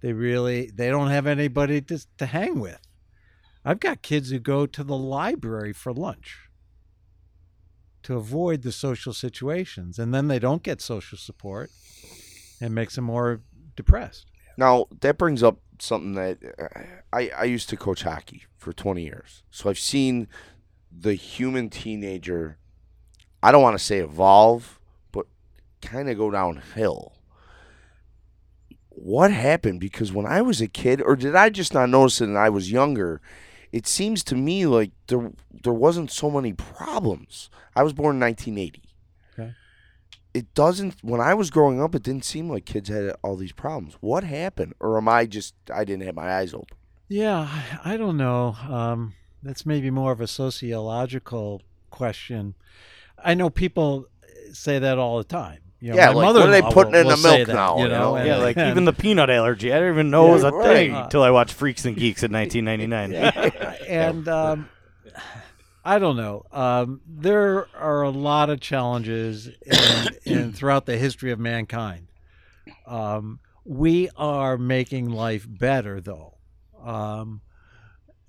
They really they don't have anybody to, to hang with. I've got kids who go to the library for lunch to avoid the social situations, and then they don't get social support, and makes them more depressed. Now that brings up something that uh, I I used to coach hockey for 20 years, so I've seen the human teenager. I don't want to say evolve, but kind of go downhill. What happened? Because when I was a kid, or did I just not notice it? And I was younger. It seems to me like there there wasn't so many problems. I was born in 1980 it doesn't when I was growing up it didn't seem like kids had all these problems. What happened? Or am I just I didn't have my eyes open? Yeah, I I don't know. Um, that's maybe more of a sociological question. I know people say that all the time. You know, Yeah, my like, what are they mother-in-law putting will- in the will say milk that, now, You you know, know? and- Yeah, like and- even the peanut allergy, I didn't even know it was a Yeah, thing right. until I watched Freaks and Geeks in 1999. and um, I don't know. Um, there are a lot of challenges in, in throughout the history of mankind. Um, we are making life better, though, um,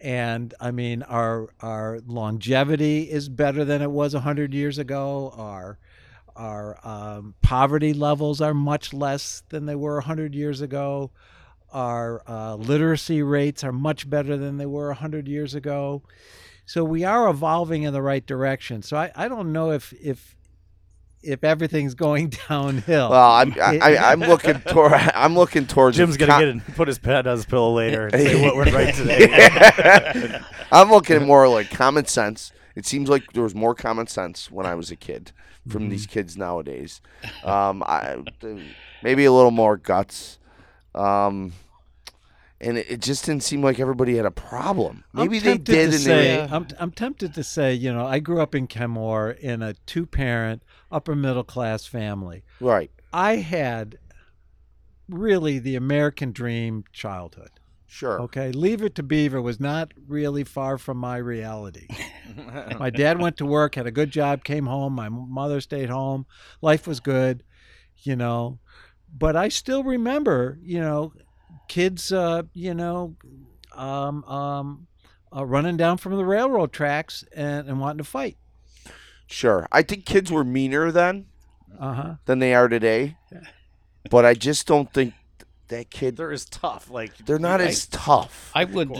and I mean our our longevity is better than it was hundred years ago. Our our um, poverty levels are much less than they were 100 years ago. Our uh, literacy rates are much better than they were 100 years ago. So we are evolving in the right direction. So I, I don't know if if if everything's going downhill. Well, I'm I, I, I'm looking toward I'm looking towards Jim's gonna con- get it, put his head on his pillow later and say what went right today. I'm looking more like common sense. It seems like there was more common sense when I was a kid from Mm-hmm. these kids nowadays. Um, I, maybe a little more guts. Um, and it, just didn't seem like everybody had a problem. Maybe they did, To say, they I'm, I'm tempted to say, you know, I grew up in Kenmore in a two parent, upper middle class family. right. I had really the American dream childhood. Sure. Okay, Leave It to Beaver was not really far from my reality. my dad went to work, had a good job, came home. My mother stayed home. Life was good, you know. But I still remember, you know, kids, uh, you know, um, um, uh, running down from the railroad tracks and, and wanting to fight. Sure. I think kids were meaner then Uh huh. than they are today. But I just don't think that kid. They're as tough. Like They're not I- as tough. I would.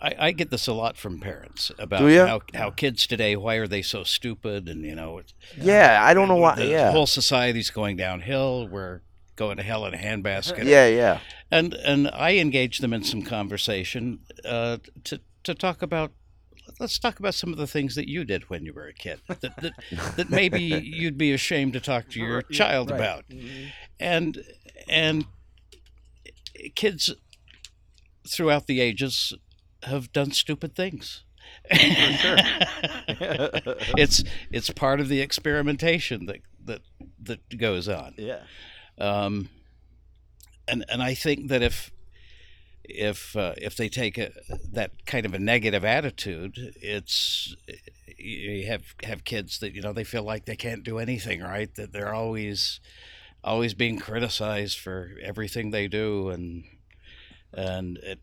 I, I get this a lot from parents about how how kids today why are they so stupid and you know it's, yeah, I don't know why. the Yeah. whole society's going downhill we're going to hell in a handbasket Yeah, yeah. and and I engage them in some conversation uh, to to talk about. Let's talk about some of the things that you did when you were a kid that that, that maybe you'd be ashamed to talk to your child about, and and kids throughout the ages have done stupid things. it's it's part of the experimentation that that that goes on. Yeah. Um, and and I think that if if uh, if they take a, that kind of a negative attitude, it's you have have kids that you know they feel like they can't do anything right, that they're always always being criticized for everything they do, and and it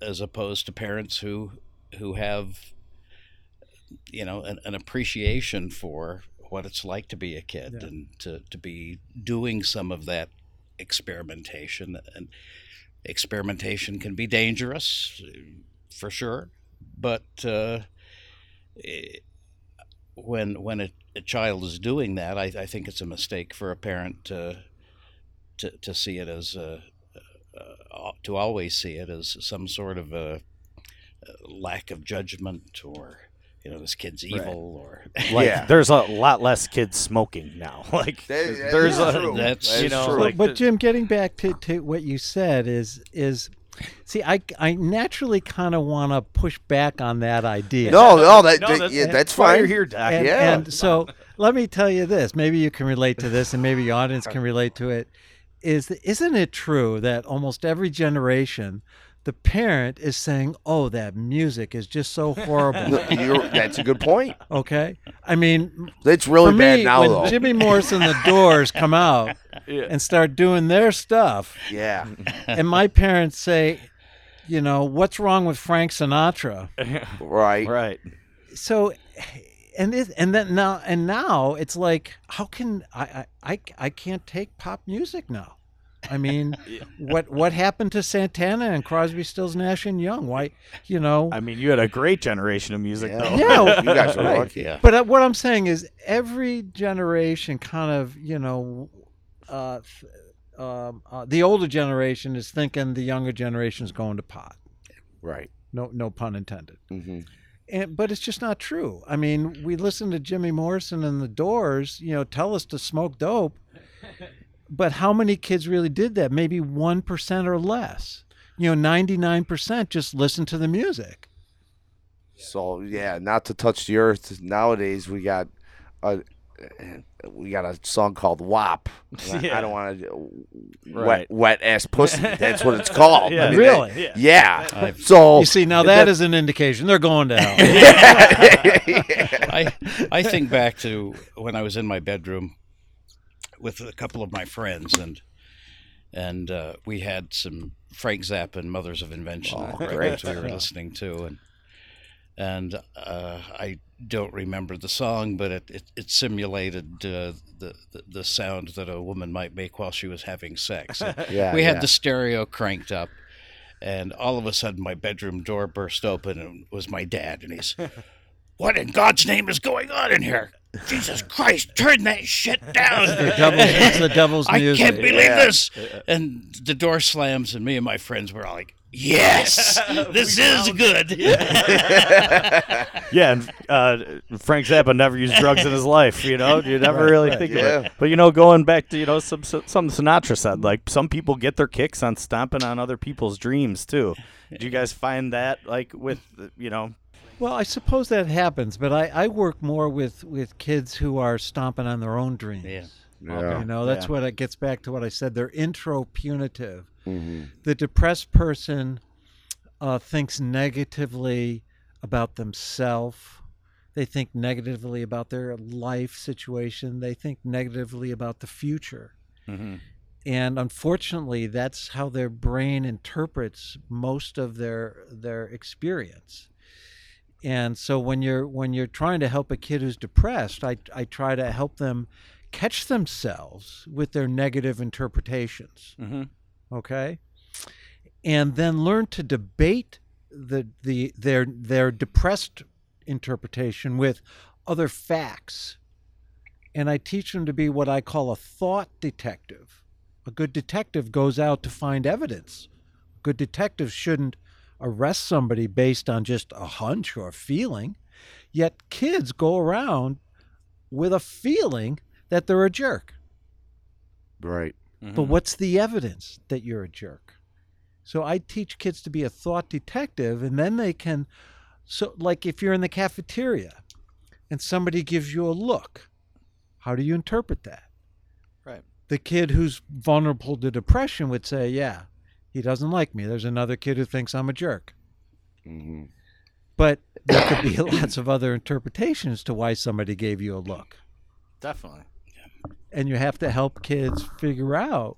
as opposed to parents who who have you know an, an appreciation for what it's like to be a kid Yeah. and to, to be doing some of that experimentation and experimentation can be dangerous for sure but uh, when when a, a child is doing that I, I think it's a mistake for a parent to to, to see it as a, uh, to always see it as some sort of a, a lack of judgment or you know this kid's evil or Like Yeah. there's a lot less kids smoking now. Like That- that there's is a true. that's- you is know true. like but the- Jim, getting back to, to what you said is is see, I I naturally kind of want to push back on that idea. No, no, that, No, that- that's- yeah, that's fine. you're here, Doc. and, yeah. and so let me tell you this. Maybe you can relate to this, and maybe your audience can relate to it. Is isn't it true that almost every generation, the parent is saying, "Oh, that music is just so horrible." You're- that's a good point. okay, I mean, It's really for bad me, now, when though. Jimmy Morrison, the Doors come out and start doing their stuff, yeah, and my parents say, you know, what's wrong with Frank Sinatra? right. right. So, and it, and then now and now it's like, how can I I I, I can't take pop music now? I mean, what what happened to Santana and Crosby, Stills, Nash and Young? Why, you know? I mean, you had a great generation of music Yeah. though. Yeah, you guys are right. lucky. yeah But uh, what I'm saying is, every generation kind of, you know, uh, th- um, uh, the older generation is thinking the younger generation is going to pot. Right. No, no pun intended. hmm And, but it's just not true. I mean, we listen to Jimmy Morrison and the Doors, you know, tell us to smoke dope. But how many kids really did that? Maybe 1% or less. You know, 99% just listen to the music. So yeah, not to touch the earth. Nowadays we got a we got a song called WAP. And I- I don't want to Right. wet wet ass pussy. That's what it's called. Yeah. I mean, Really? that- Yeah. yeah. I've- So You see, now that is an indication they're going to hell. I I think back to when I was in my bedroom with a couple of my friends and and uh, we had some Frank Zappa and Mothers of Invention Oh, records we were listening to and and uh, I don't remember the song, but it it, it simulated uh, the, the the sound that a woman might make while she was having sex. yeah, we had yeah. the stereo cranked up, and all of a sudden my bedroom door burst open, and it was my dad, and he's, "What in God's name is going on in here?" Jesus Christ, turn that shit down. The devil's, it's the devil's I music. can't believe Yeah. this. And the door slams, and me and my friends were all like, yes, this is good. Yeah, and uh, Frank Zappa never used drugs in his life. You know, you never really think Yeah. about it. But you know, going back to you know some some Sinatra said, like some people get their kicks on stomping on other people's dreams too. Do you guys find that like with you know? Well, I suppose that happens, but I, I work more with, with kids who are stomping on their own dreams. Yeah. Yeah. You know, that's Yeah. what it gets back to what I said. They're intropunitive. Mhm. The depressed person uh, thinks negatively about themselves. They think negatively about their life situation. They think negatively about the future. Mm-hmm. And unfortunately, that's how their brain interprets most of their their experience. And so when you're when you're trying to help a kid who's depressed, I I try to help them catch themselves with their negative interpretations. Mm-hmm. Okay? And then learn to debate the the their their depressed interpretation with other facts. And I teach them to be what I call a thought detective. A good detective goes out to find evidence. A good detective shouldn't arrest somebody based on just a hunch or a feeling. Yet kids go around with a feeling that they're a jerk. Right. But mm-hmm. what's the evidence that you're a jerk? So I teach kids to be a thought detective, and then they can. So, like if you're in the cafeteria and somebody gives you a look, how do you interpret that? Right. The kid who's vulnerable to depression would say, Yeah, he doesn't like me. There's another kid who thinks I'm a jerk. hmm But there could be lots of other interpretations to why somebody gave you a look. Definitely. and you have to help kids figure out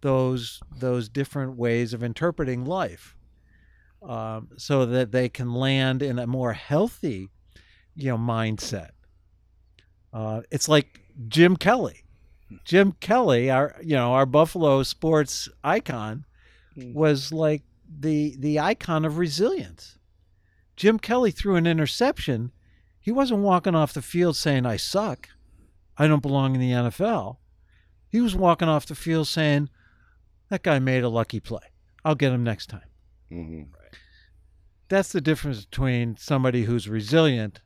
those those different ways of interpreting life um, so that they can land in a more healthy you know mindset uh, it's like jim kelly jim kelly our you know our buffalo sports icon was like the the icon of resilience jim kelly threw an interception he wasn't walking off the field saying i suck I don't belong in the NFL. He was walking off the field saying, That guy made a lucky play. I'll get him next time. hmm That's the difference between somebody who's resilient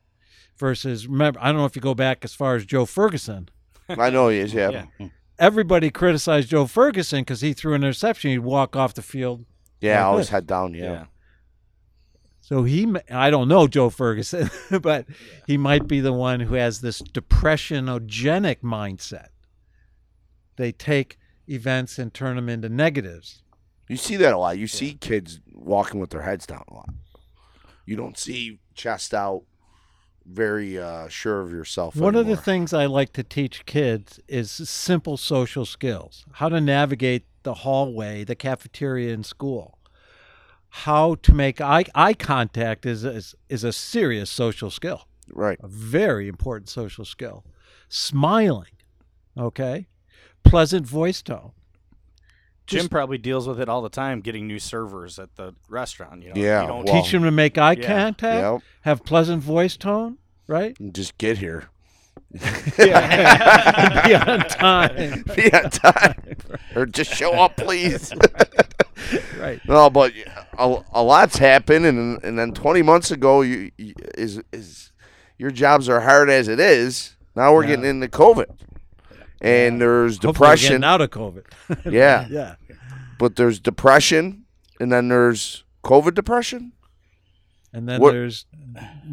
versus, remember, I don't know if you go back as far as Joe Ferguson. I know he is. Yeah. Yeah. Everybody criticized Joe Ferguson because he threw an interception. He'd walk off the field. Yeah. Like always this. head down. Yeah. Yeah. So he, I don't know Joe Ferguson, but he might be the one who has this depressionogenic mindset. They take events and turn them into negatives. You see that a lot. You see kids walking with their heads down a lot. You don't see chest out, very uh, sure of yourself. One of the things I like to teach kids is simple social skills how to navigate the hallway, the cafeteria in school. How to make eye, eye contact is, is, is a serious social skill, Right. a very important social skill. Smiling, okay? Pleasant voice tone. Jim Just- probably deals with it all the time, getting new servers at the restaurant. You know, Yeah, You don't, well- Teach them to make eye Yeah. contact, Yep. have pleasant voice tone, right? Just get here. Yeah. be on time. Be on time, or just show up, please. Right. no, but a, a lot's happened, and and then 20 months ago, you, you is is your jobs are hard as it is. Now we're Yeah. getting into COVID, and there's depression. out of COVID. Yeah, yeah. but there's depression, and then there's COVID depression. And then What- there's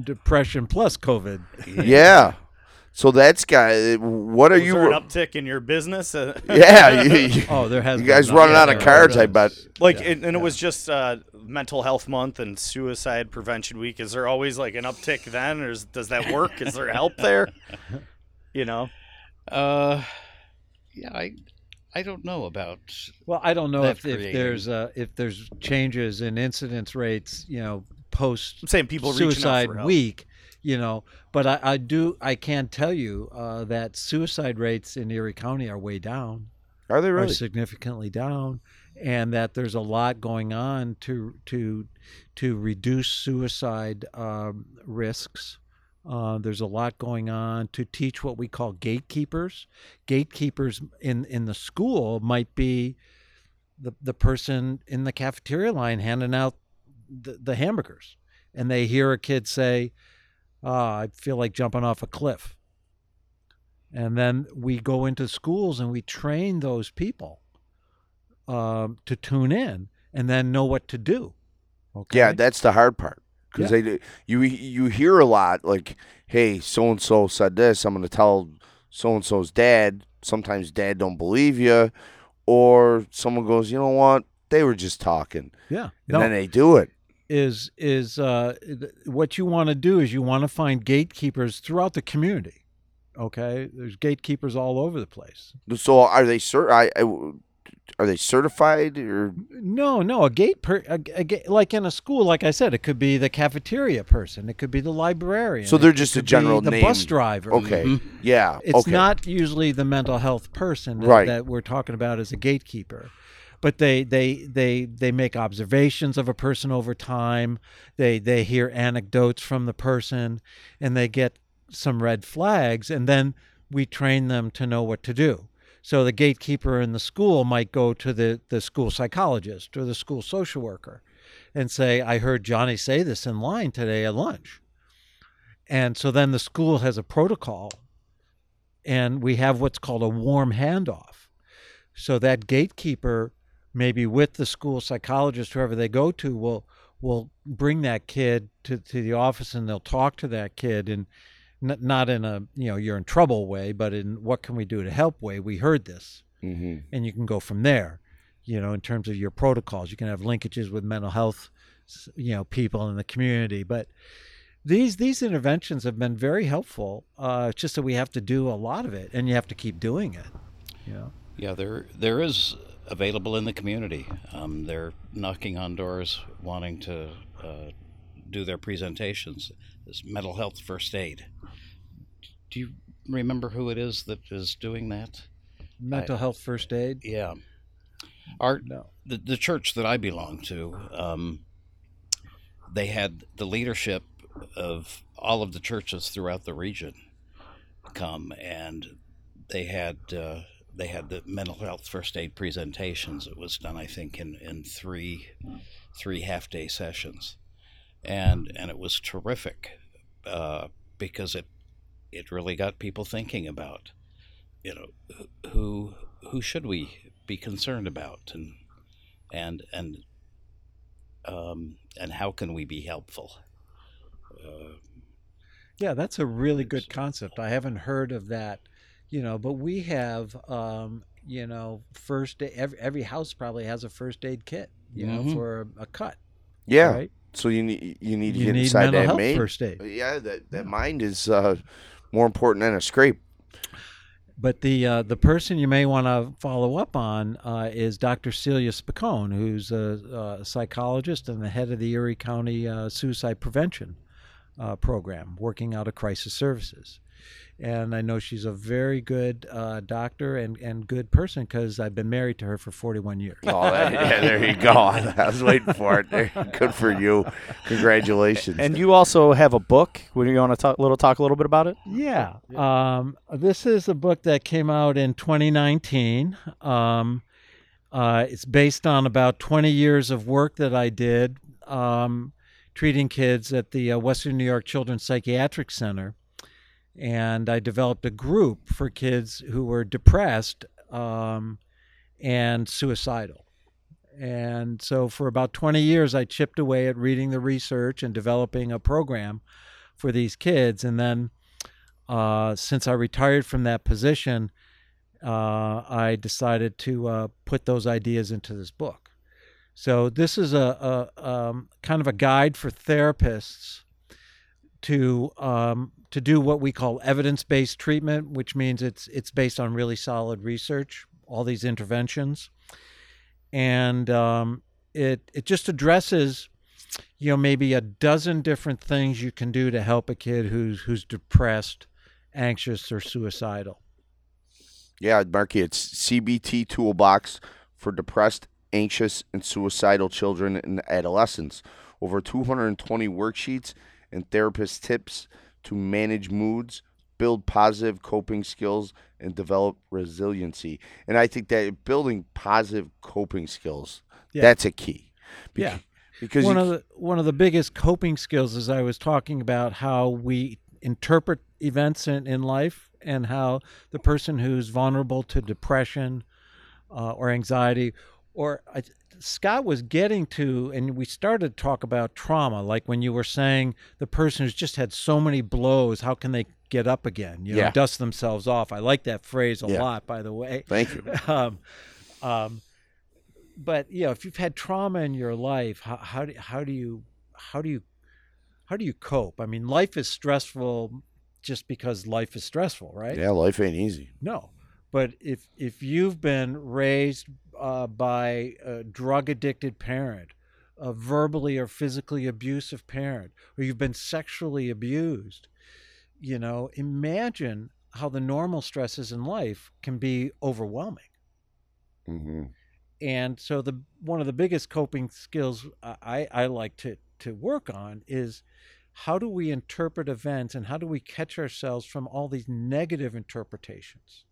depression plus COVID. yeah. So that's guy. What are was you? there an uptick in your business? Uh, yeah, you, you, Oh, there has You been guys none. running out of there cards, I bet. like, Yeah, and, and it was just uh, Mental Health Month and Suicide Prevention Week. Is there always like an uptick then, or is, does that work? is there help there? You know, Uh, yeah, I, I don't know about. Well, I don't know if, if there's uh, if there's changes in incidence rates, you know, post I'm saying people suicide week, you know. But I, I do I can tell you uh, that suicide rates in Erie County are way down, are they are really? significantly down, and that there's a lot going on to to to reduce suicide um, risks. Uh, there's a lot going on to teach what we call gatekeepers. Gatekeepers in, in the school might be the, the person in the cafeteria line handing out the, the hamburgers. And they hear a kid say, oh, I feel like jumping off a cliff. And then we go into schools and we train those people um, to tune in and then know what to do. Okay. Yeah, that's the hard part because Yeah. they you you hear a lot like, "Hey, so and so said this. I'm going to tell so and so's dad." Sometimes dad don't believe you, or someone goes, "You know what? They were just talking," yeah. and No, then they do it. is is uh, what you want to do is you want to find gatekeepers throughout the community. Okay, there's gatekeepers all over the place. So are they cert? I, I are they certified or No, no, a gate per a, a ga- like in a school, like I said, it could be the cafeteria person, it could be the librarian. So they're it just a could be general the name. bus driver. okay? Mhm. Yeah, It's okay. not usually the mental health person that, Right. that we're talking about as a gatekeeper. But they, they they they make observations of a person over time. They they hear anecdotes from the person and they get some red flags and then we train them to know what to do. So the gatekeeper in the school might go to the, the school psychologist or the school social worker and say, I heard Johnny say this in line today at lunch. And so then the school has a protocol and we have what's called a warm handoff. So that gatekeeper, maybe with the school psychologist, whoever they go to, will will bring that kid to, to the office and they'll talk to that kid and n- not in a you know you're in trouble way, but in what can we do to help way. We heard this, hmm and you can go from there. You know, in terms of your protocols, you can have linkages with mental health, you know, people in the community, but these these interventions have been very helpful. Uh, it's just that we have to do a lot of it, and you have to keep doing it. You know. Yeah, there there is available in the community. Um, they're knocking on doors, wanting to uh, do their presentations. This mental health first aid. Do you remember who it is that is doing that? Mental health first aid. Yeah, our No. the, the church that I belong to, um, they had the leadership of all of the churches throughout the region come, and they had uh, they had the mental health first aid presentations. It was done, I think, in, in three three half day sessions, and and it was terrific uh, because it it really got people thinking about you know who who should we be concerned about and and and um, and how can we be helpful uh, Yeah, that's a really good concept. I haven't heard of that, you know, but we have, um, you know, first aid, every, every house probably has a first aid kit, you know, Mhm. for a cut. Yeah. Right? So you need you need to You get need inside mental that health main. first aid. Yeah, that that mind is uh, more important than a scrape. But the uh, the person you may want to follow up on uh, is Dr. Celia Spicone, who's a, a psychologist and the head of the Erie County uh, Suicide Prevention uh, Program, working out of crisis services. And I know she's a very good uh, doctor and, and good person because I've been married to her for 41 years. Oh, that, yeah, there you go. I was waiting for it. There. Good for you. Congratulations. And you also have a book. Would you want to talk, little talk a little bit about it? Yeah. Um, this is a book that came out in 2019. Um, uh, it's based on about 20 years of work that I did um, treating kids at the uh, Western New York Children's Psychiatric Center. And I developed a group for kids who were depressed um, and suicidal. And so for about 20 years, I chipped away at reading the research and developing a program for these kids. And then uh, since I retired from that position, uh, I decided to uh, put those ideas into this book. So this is a, a um, kind of a guide for therapists to um, to do what we call evidence-based treatment, which means it's it's based on really solid research. All these interventions, and um, it it just addresses you know maybe a dozen different things you can do to help a kid who's who's depressed anxious or suicidal yeah, Marky, it's CBT Toolbox for depressed, anxious, and suicidal children and adolescents. Over 220 worksheets and therapist tips to manage moods, build positive coping skills, and develop resiliency. And I think that building positive coping skills, Yeah. that's a key. Bec- Yeah. Because one you, of the one of the biggest coping skills is I was talking about how we interpret events in, in life and how the person who's vulnerable to depression uh, or anxiety or I, Scott was getting to and we started to talk about trauma like when you were saying the person who's just had so many blows how can they get up again you know Yeah. dust themselves off I like that phrase a Yeah. lot by the way thank you. um, um, but you know, if you've had trauma in your life, how, how do how do you how do you how do you cope? I mean, life is stressful just because life is stressful, right? Yeah, life ain't easy. No, but if if you've been raised uh, by a drug addicted parent, a verbally or physically abusive parent, or you've been sexually abused, you know, imagine how the normal stresses in life can be overwhelming. Hmm and so the one of the biggest coping skills I, I like to to work on is how do we interpret events and how do we catch ourselves from all these negative interpretations?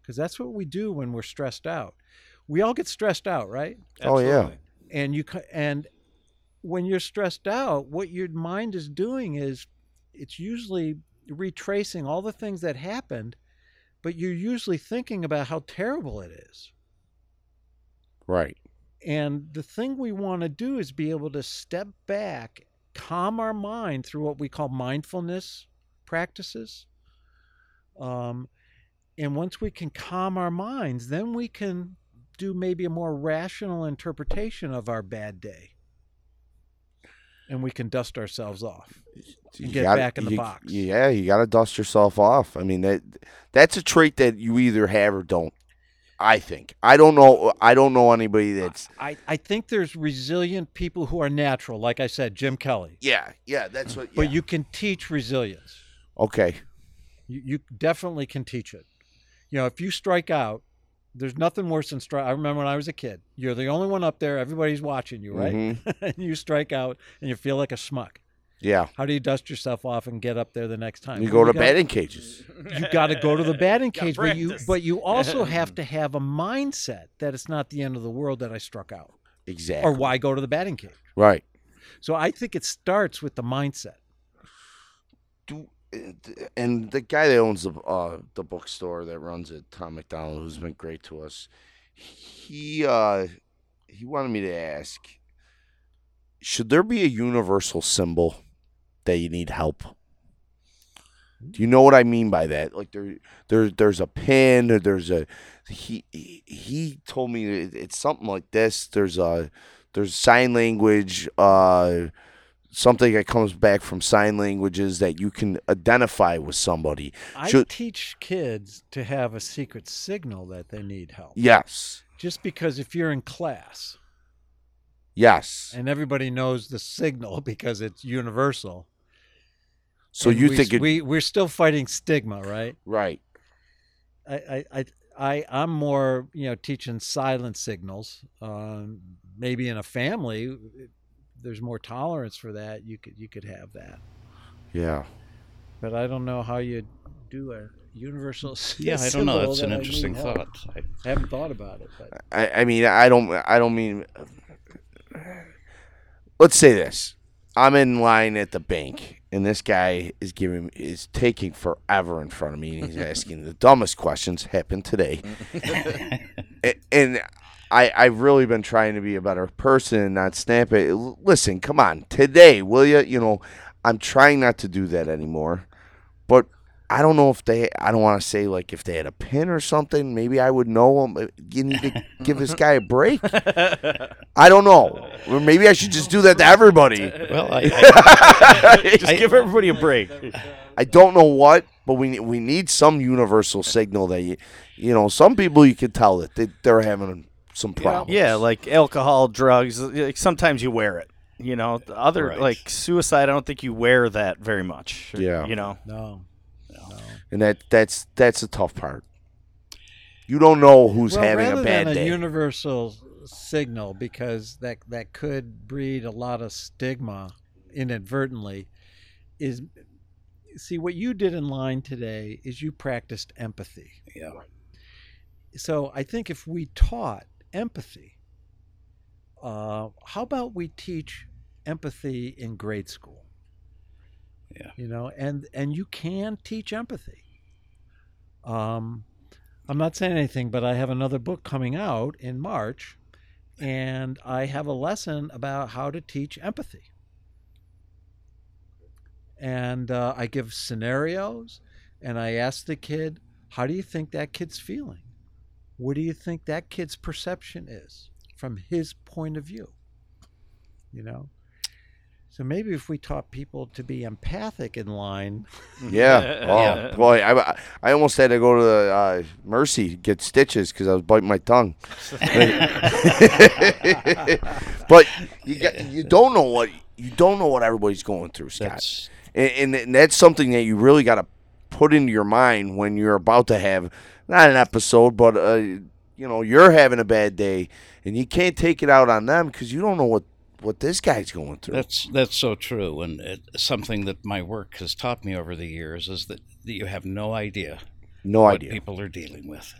Because that's what we do when we're stressed out we all get stressed out right Oh, yeah. And you ca- and when you're stressed out what your mind is doing is it's usually retracing all the things that happened but you're usually thinking about how terrible it is Right. and the thing we want to do is be able to step back, calm our mind through what we call mindfulness practices. Um, and once we can calm our minds, then we can do maybe a more rational interpretation of our bad day. And we can dust ourselves off. You get gotta- back in the you- box. Yeah, you got to dust yourself off. I mean that that's a trait that you either have or don't. I think. I don't know. I don't know anybody that's. I, I think there's resilient people who are natural, like I said, Jim Kelly. Yeah, yeah. That's what. But you can teach resilience. Okay. You, you definitely can teach it. You know, if you strike out, there's nothing worse than strike. I remember when I was a kid. You're the only one up there. Everybody's watching you, right? Mhm. and you strike out, and you feel like a schmuck. Yeah. How do you dust yourself off and get up there the next time? You Well, go to got- batting cages. You got to go to the batting cage, but you but you also have to have a mindset that it's not the end of the world that I struck out, Exactly. or why go to the batting cage. Right. So I think it starts with the mindset. Do and the guy that owns the uh, the bookstore that runs it, Tom McDonald, who's been great to us, he uh, he wanted me to ask: Should there be a universal symbol that you need help? Do you know what I mean by that? Like there, there, there's a pin, or there's a he. he- told me it's something like this. There's a there's sign language. Uh, something that comes back from sign languages that you can identify with somebody. I Should- teach kids to have a secret signal that they need help. Yes. Just because if you're in class Yes. and everybody knows the signal because it's universal. So and you we, think it we we're still fighting stigma, right? right? I I I, I I'm more you know teaching silent signals. Um, maybe in a family, there's more tolerance for that. You could you could have that, Yeah. but I don't know how you do a universal. Yeah, I don't know. That's an I interesting thought. I, I haven't thought about it, but I, I mean, I don't. I don't mean. Let's say this: I'm in line at the bank, and this guy is giving is taking forever in front of me, and he's asking the dumbest questions. Happened today, A- and I I've really been trying to be a better person and not snap it. Listen, come on, today, will you? You know, I'm trying not to do that anymore, but. I don't know if they. I don't want to say like if they had a pin or something. Maybe I would know them. Uh, you need to give this guy a break. I don't know. Or maybe I should just do that to everybody. well, I, I, Just I- give everybody a break. I don't know what, but we we need some universal signal that you, you know, some people you can tell that they, they're having some problems. Yeah, like alcohol, drugs. Like sometimes you wear it. You know, The other Right. like suicide. I don't think you wear that very much. Yeah. You know. no. no. and that that's that's the tough part. You don't know who's well, having rather a bad than day. a universal signal because that that could breed a lot of stigma inadvertently is see what you did in line today is you practiced empathy. Yeah. So I think if we taught empathy, uh, how about we teach empathy in grade school? Yeah. You know, and and you can teach empathy. Um, I'm not saying anything, but I have another book coming out in March, and I have a lesson about how to teach empathy. And uh, I give scenarios, and I ask the kid, "How do you think that kid's feeling? What do you think that kid's perception is from his point of view?" You know. So maybe if we taught people to be empathic in line, Yeah. Oh Yeah. boy, I, I almost had to go to the uh, Mercy to get stitches because I was biting my tongue. but you got, you don't know what you don't know what everybody's going through, Scott, That's and, and, and that's something that you really got to put into your mind when you're about to have not an episode, but uh, you know you're having a bad day, and you can't take it out on them because you don't know what what this guy's going through. That's that's so true, and it, something that my work has taught me over the years is that, that you have no idea no what idea. people are dealing with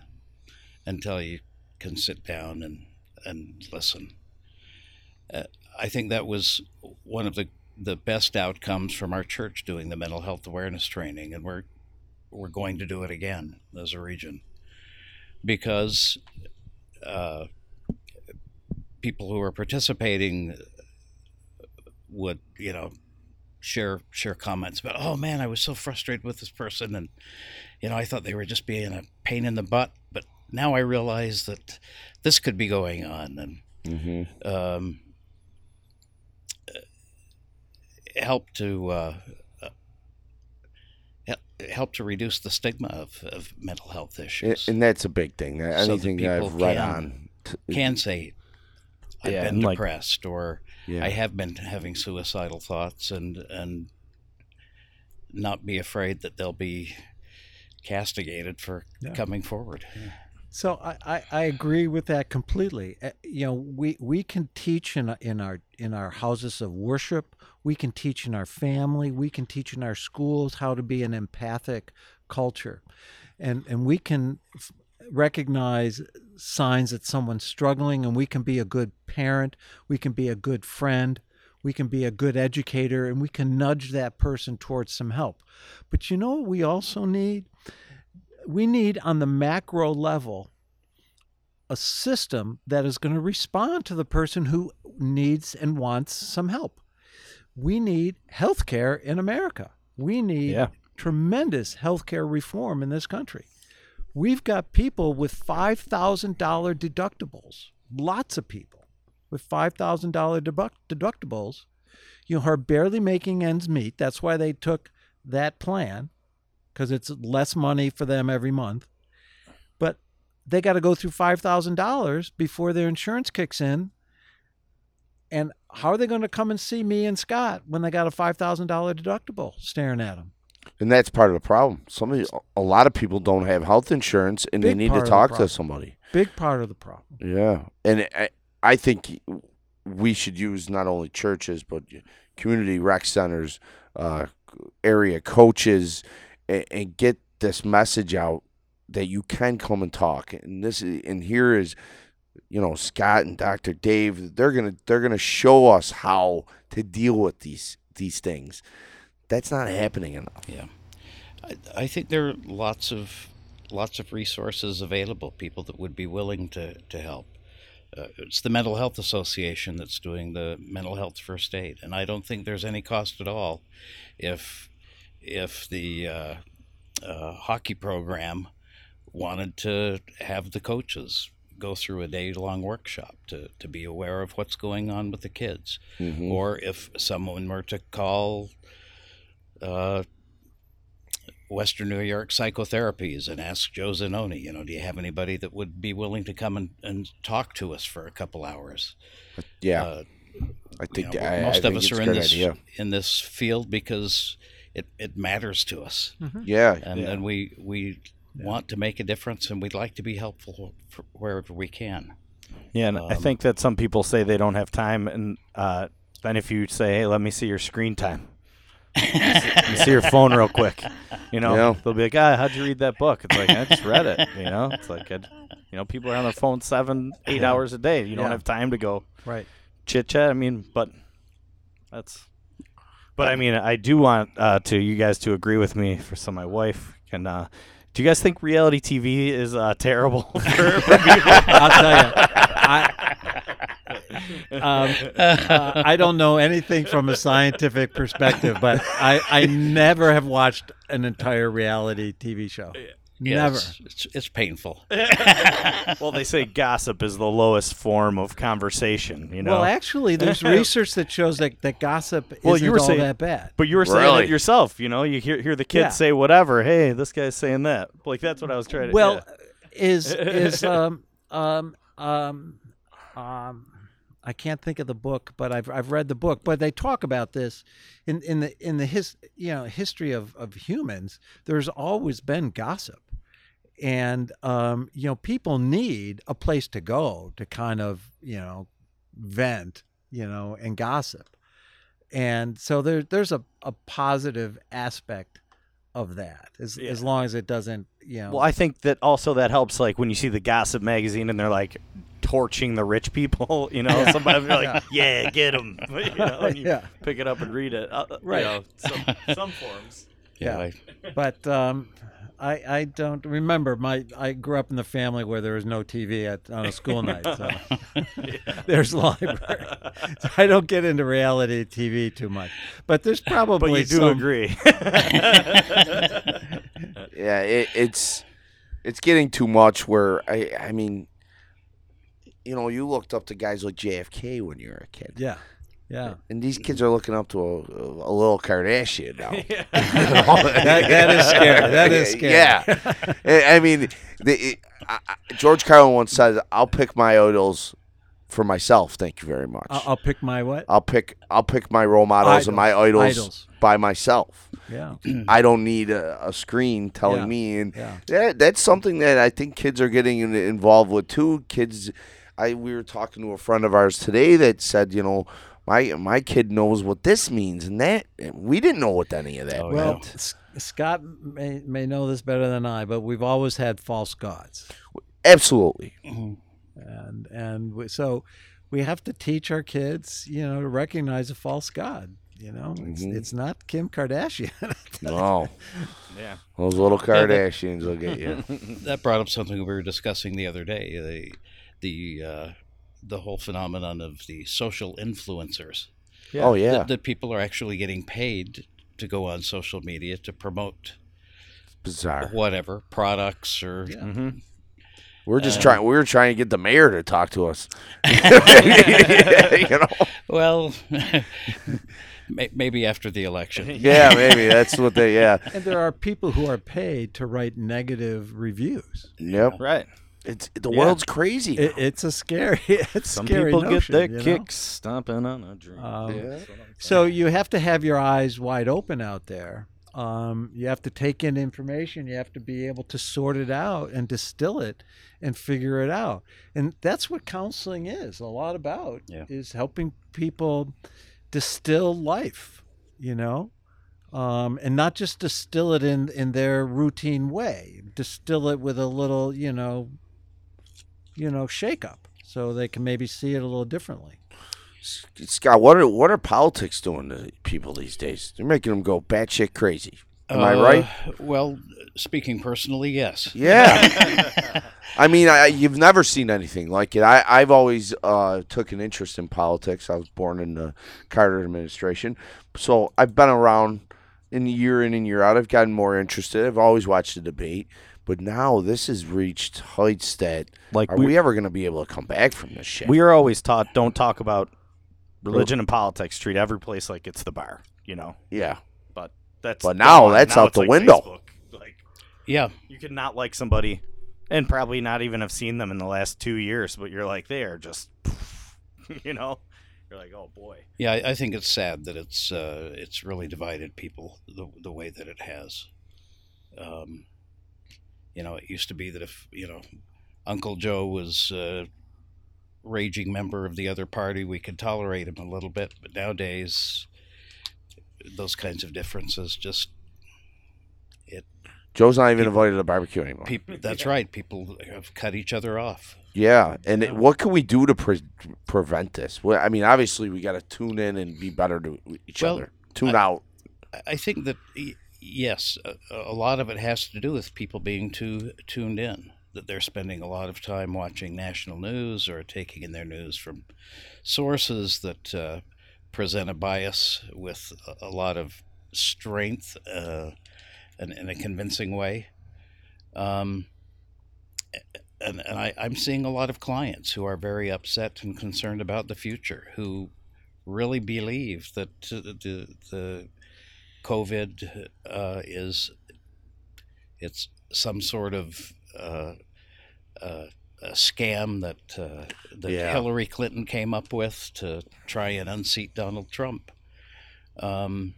until you can sit down and and listen. Uh, I think that was one of the the best outcomes from our church doing the mental health awareness training, and we're we're going to do it again as a region. Because uh, people who are participating would you know share share comments about oh man i was so frustrated with this person and you know i thought they were just being a pain in the butt but now i realize that this could be going on and hmm um, help to uh, help to reduce the stigma of, of mental health issues and that's a big thing. that Anything that I've people read can- on. can say i've Yeah, been and, like- depressed or Yeah. I have been having suicidal thoughts and and not be afraid that they'll be castigated for Yeah. coming forward. So I, I, I agree with that completely. Uh, You know, we, we can teach in in our in our houses of worship. We can teach in our family. We can teach in our schools how to be an empathic culture, and and we can recognize signs that someone's struggling, and we can be a good parent. We can be a good friend. We can be a good educator, and we can nudge that person towards some help. But you know what we also need? we need on the macro level a system that is going to respond to the person who needs and wants some help. We need healthcare in America. We need Yeah. tremendous healthcare reform in this country. We've got people with $5,000 deductibles, lots of people with $5,000 deduct- deductibles, you know, are barely making ends meet. That's why they took that plan because it's less money for them every month. But they got to go through $5,000 before their insurance kicks in. And how are they going to come and see me and Scott when they got a $5,000 deductible staring at them? And that's part of the problem. Some of you- a lot of people don't have health insurance, and they need to talk to somebody. Big part of the problem. Yeah, and I, I think we should use not only churches but community rec centers, uh, area coaches, and, and get this message out that you can come and talk. And this is, and here is, you know, Scott and Doctor Dave. They're gonna they're gonna show us how to deal with these these things. That's not happening enough. Yeah, I, I think there are lots of lots of resources available. People that would be willing to to help. Uh, it's the Mental Health Association that's doing the mental health first aid, and I don't think there's any cost at all if if the uh, uh, hockey program wanted to have the coaches go through a day long workshop to, to be aware of what's going on with the kids. Mhm. Or if someone were to call uh, Western New York Psychotherapies and ask Joe Zanoni, you know, do you have anybody that would be willing to come and, and talk to us for a couple hours? Yeah, Uh, I you think know, I, most I of think us are in this idea. in this field because it, it matters to us, Yeah, and and we we want to make a difference, and we'd like to be helpful for wherever we can. Yeah, and I Um, think that some people say they don't have time, and uh, then if you say, "Hey, let me see your screen time," You see your phone real quick. You know, Yeah. they'll be like, "Ah, how'd you read that book?" It's like I just read it. You know, it's like, I'd, you know, people are on their phone seven, eight hours a day. You don't Yeah. have time to go Right. chit chat. I mean, but that's. But I mean, I do want uh, to you guys to agree with me for so my wife can. Uh, do you guys think reality TV is uh, terrible for, for people? I'll tell you. I, um, uh, I don't know anything from a scientific perspective, but I, I never have watched an entire reality TV show. Yeah, Never. It's, it's, it's painful. well, they say gossip is the lowest form of conversation. You know. Well, actually, there's research that shows that, that gossip Well, isn't you were all saying- that bad. But you were saying Really? it yourself, you know. You hear hear the kids Yeah. say whatever. Hey, this guy's saying that. Like that's what I was trying to. Well, yeah. is is um um um um I can't think of the book, but I've I've read the book. But they talk about this in in the in the his you know history of of humans. There's always been gossip, and um you know people need a place to go to kind of you know vent you know and gossip, and so there there's a a positive aspect of that as Yeah. as long as it doesn't you know well, I think that also that helps. Like when you see the gossip magazine and they're like torching the rich people. You know, somebody be like, "Yeah, get them." You know, and you Yeah. pick it up and read it. Uh, Right. You know, some, some forms. Yeah. I- but um, I I don't remember my I grew up in the family where there was no TV at on a school night, so there's library. So I don't get into reality TV too much, but there's probably But you do some, agree. Yeah, it, it's it's getting too much. Where I I mean, you know, you looked up to guys like JFK when you were a kid. Yeah, yeah. And these kids are looking up to a, a little Kardashian now. That, that is scary. That is scary. Yeah. I mean, the, it, I, George Carlin once said, "I'll pick my idols for myself." Thank you very much. I'll, I'll pick my what? I'll pick I'll pick my role models and my idols, Idols. by myself. Yeah, I don't need a, a screen telling Yeah. me, and Yeah. that that's something that I think kids are getting involved with too. Kids, I we were talking to a friend of ours today that said, you know, my my kid knows what this means, and that we didn't know what any of that Oh, well, meant. S- Scott may may know this better than I, but we've always had false gods. Absolutely. and and we, so we have to teach our kids you know to recognize a false god you know it's, Mhm. it's not kim kardashian No, yeah. those little Kardashians will get you. that brought up something we were discussing the other day the the uh, the whole phenomenon of the social influencers Oh yeah, that, that people are actually getting paid to go on social media to promote bizarre. whatever products or Mm-hmm. We're just Uh, trying. We were trying to get the mayor to talk to us. you know. well maybe after the election Yeah, maybe that's what they. Yeah. and there are people who are paid to write negative reviews Yep. Right. It's the Yeah. world's crazy. it, it's a scary it's Some scary people get their you know? kicks stomping on a dream. Um, Yeah. So you have to have your eyes wide open out there. Um, you have to take in information. You have to be able to sort it out and distill it and figure it out. And that's what counseling is a lot about. Yeah. Is helping people distill life. You know. Um, and not just distill it in, in their routine way, distill it with a little, you know, you know, shake up so they can maybe see it a little differently. Scott, what are what are politics doing to people these days? They're making them go batshit crazy. Am I Uh, right? well speaking personally yes Yeah. I mean, I, you've never seen anything like it. I, I've always uh, took an interest in politics. I was born in the Carter administration, so I've been around in year in and year out. I've gotten more interested. I've always watched the debate, but now this has reached heights that Like are we- we, ever going to be able to come back from this shit? We are always taught don't talk about religion and politics. Treat every place like it's the bar. You know, yeah. but that's But now that's Now out the like window. Facebook. Like yeah you could not like somebody, and probably not even have seen them in the last two years, but you're like they are just, you know, you're like oh boy. Yeah, I, I think it's sad that it's uh, it's really divided people the the way that it has. Um, you know, it used to be that if you know Uncle Joe was a raging member of the other party, we could tolerate him a little bit, but nowadays those kinds of differences just it Joe's not even invited to the barbecue anymore. people that's right people have cut each other off Yeah, and it- what can we do to pre- prevent this? Well, I mean, obviously we got to tune in and be better to each Well, other. Tune I- out. I think that y- yes, a, a lot of it has to do with people being too tuned in. That they're spending a lot of time watching national news or taking in their news from sources that uh, present a bias with a, lot of strength uh, and in a convincing way. Um, and and I, I'm seeing a lot of clients who are very upset and concerned about the future, who really believe that uh, the the COVID uh, is it's some sort of uh, uh, a scam that uh, that Yeah. Hillary Clinton came up with to try and unseat Donald Trump, um,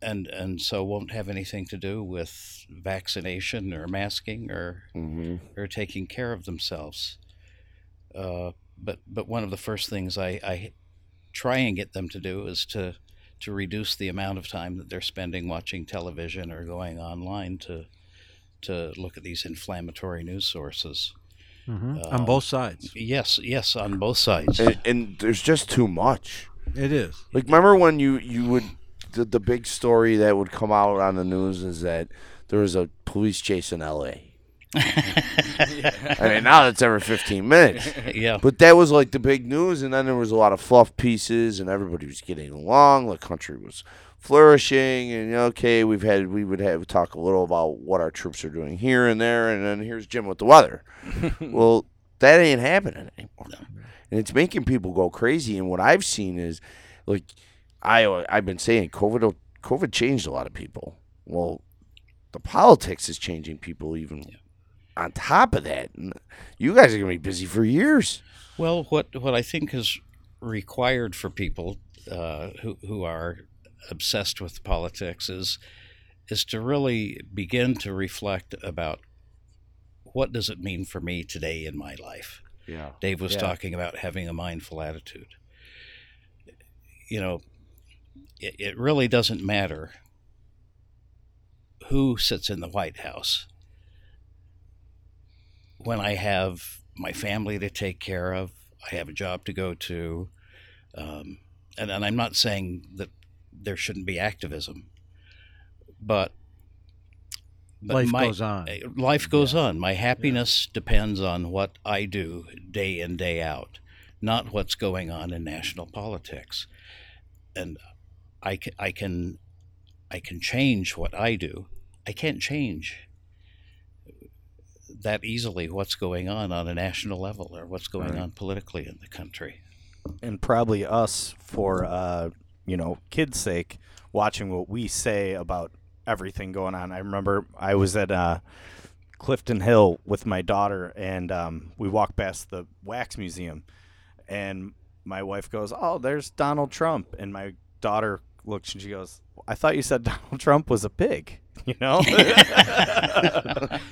and and so won't have anything to do with vaccination or masking or hmm or taking care of themselves. Uh, but but one of the first things I, I try and get them to do is to to reduce the amount of time that they're spending watching television or going online to to look at these inflammatory news sources. hmm Uh, on both sides. Yes, yes, on both sides. And, and there's just too much. It is. Like, remember when you you would the, the big story that would come out on the news is that there was a police chase in L.A. I mean, now it's every 15 minutes. yeah, But that was like the big news, and then there was a lot of fluff pieces, and everybody was getting along. The country was flourishing, and okay, we've had we would have talk a little about what our troops are doing here and there, and then here's Jim with the weather. well, that ain't happening anymore, and it's making people go crazy. And what I've seen is, like, I I've been saying, COVID COVID changed a lot of people. Well, the politics is changing people even. On top of that, you guys are gonna be busy for years. Well, what what I think is required for people uh, who who are obsessed with politics is is to really begin to reflect about what does it mean for me today in my life. Yeah. Dave was Yeah. talking about having a mindful attitude. You know, it, it really doesn't matter who sits in the White House when I have my family to take care of, I have a job to go to, um, and, and I'm not saying that there shouldn't be activism, but, but Life my- goes on. uh, Life goes on. My happiness depends on what I do day in day out, not what's going on in national politics. And I can, I can I can change what I do. I can't change that easily what's going on on a national level or what's going Right. on politically in the country. and probably us for uh, you know kids' sake, watching what we say about everything going on. I remember I was at uh, Clifton Hill with my daughter, and um, we walked past the wax museum, and my wife goes, "Oh, there's Donald Trump," and my daughter looks and she goes, "I thought you said Donald Trump was a pig." You know,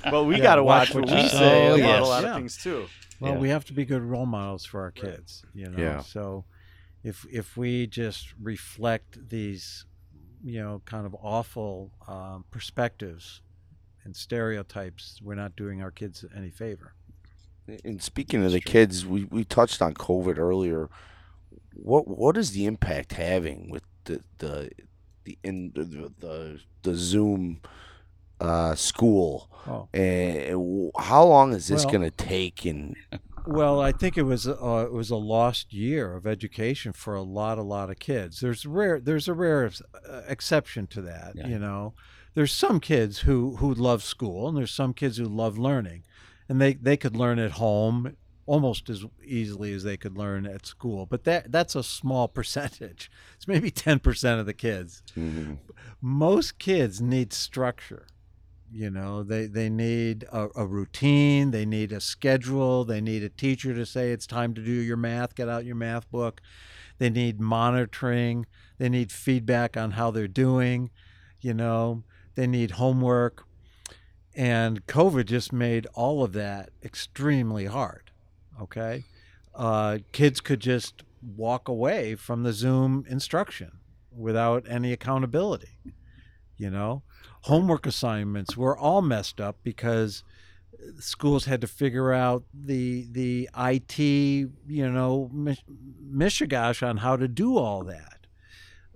but we Yeah, got to watch watch, what what we say say. about Oh, yes. a lot Yeah. of things too. Well, Yeah. we have to be good role models for our kids, you know. Yeah. So if if we just reflect these, you know, kind of awful um, perspectives and stereotypes, we're not doing our kids any favor. And speaking of the kids, we, we touched on COVID earlier. What what is the impact having with the the the in the the, the Zoom uh, school? Oh. And how long is this Well- going to take? And Well, I think it was uh, it was a lost year of education for a lot, a lot of kids. There's rare, there's a rare uh, exception to that. Yeah. You know, there's some kids who who love school, and there's some kids who love learning, and they they could learn at home almost as easily as they could learn at school. But that that's a small percentage. It's maybe ten percent of the kids. Mm-hmm. Most kids need structure you know? They they need a, a routine they need a schedule they need a teacher to say it's time to do your math get out your math book. They need monitoring they need feedback on how they're doing you know? They need homework and covid just made all of that extremely hard okay uh, kids could just walk away from the zoom instruction without any accountability. You know, homework assignments were all messed up because schools had to figure out the the IT, you know, mish- mishigash on how to do all that.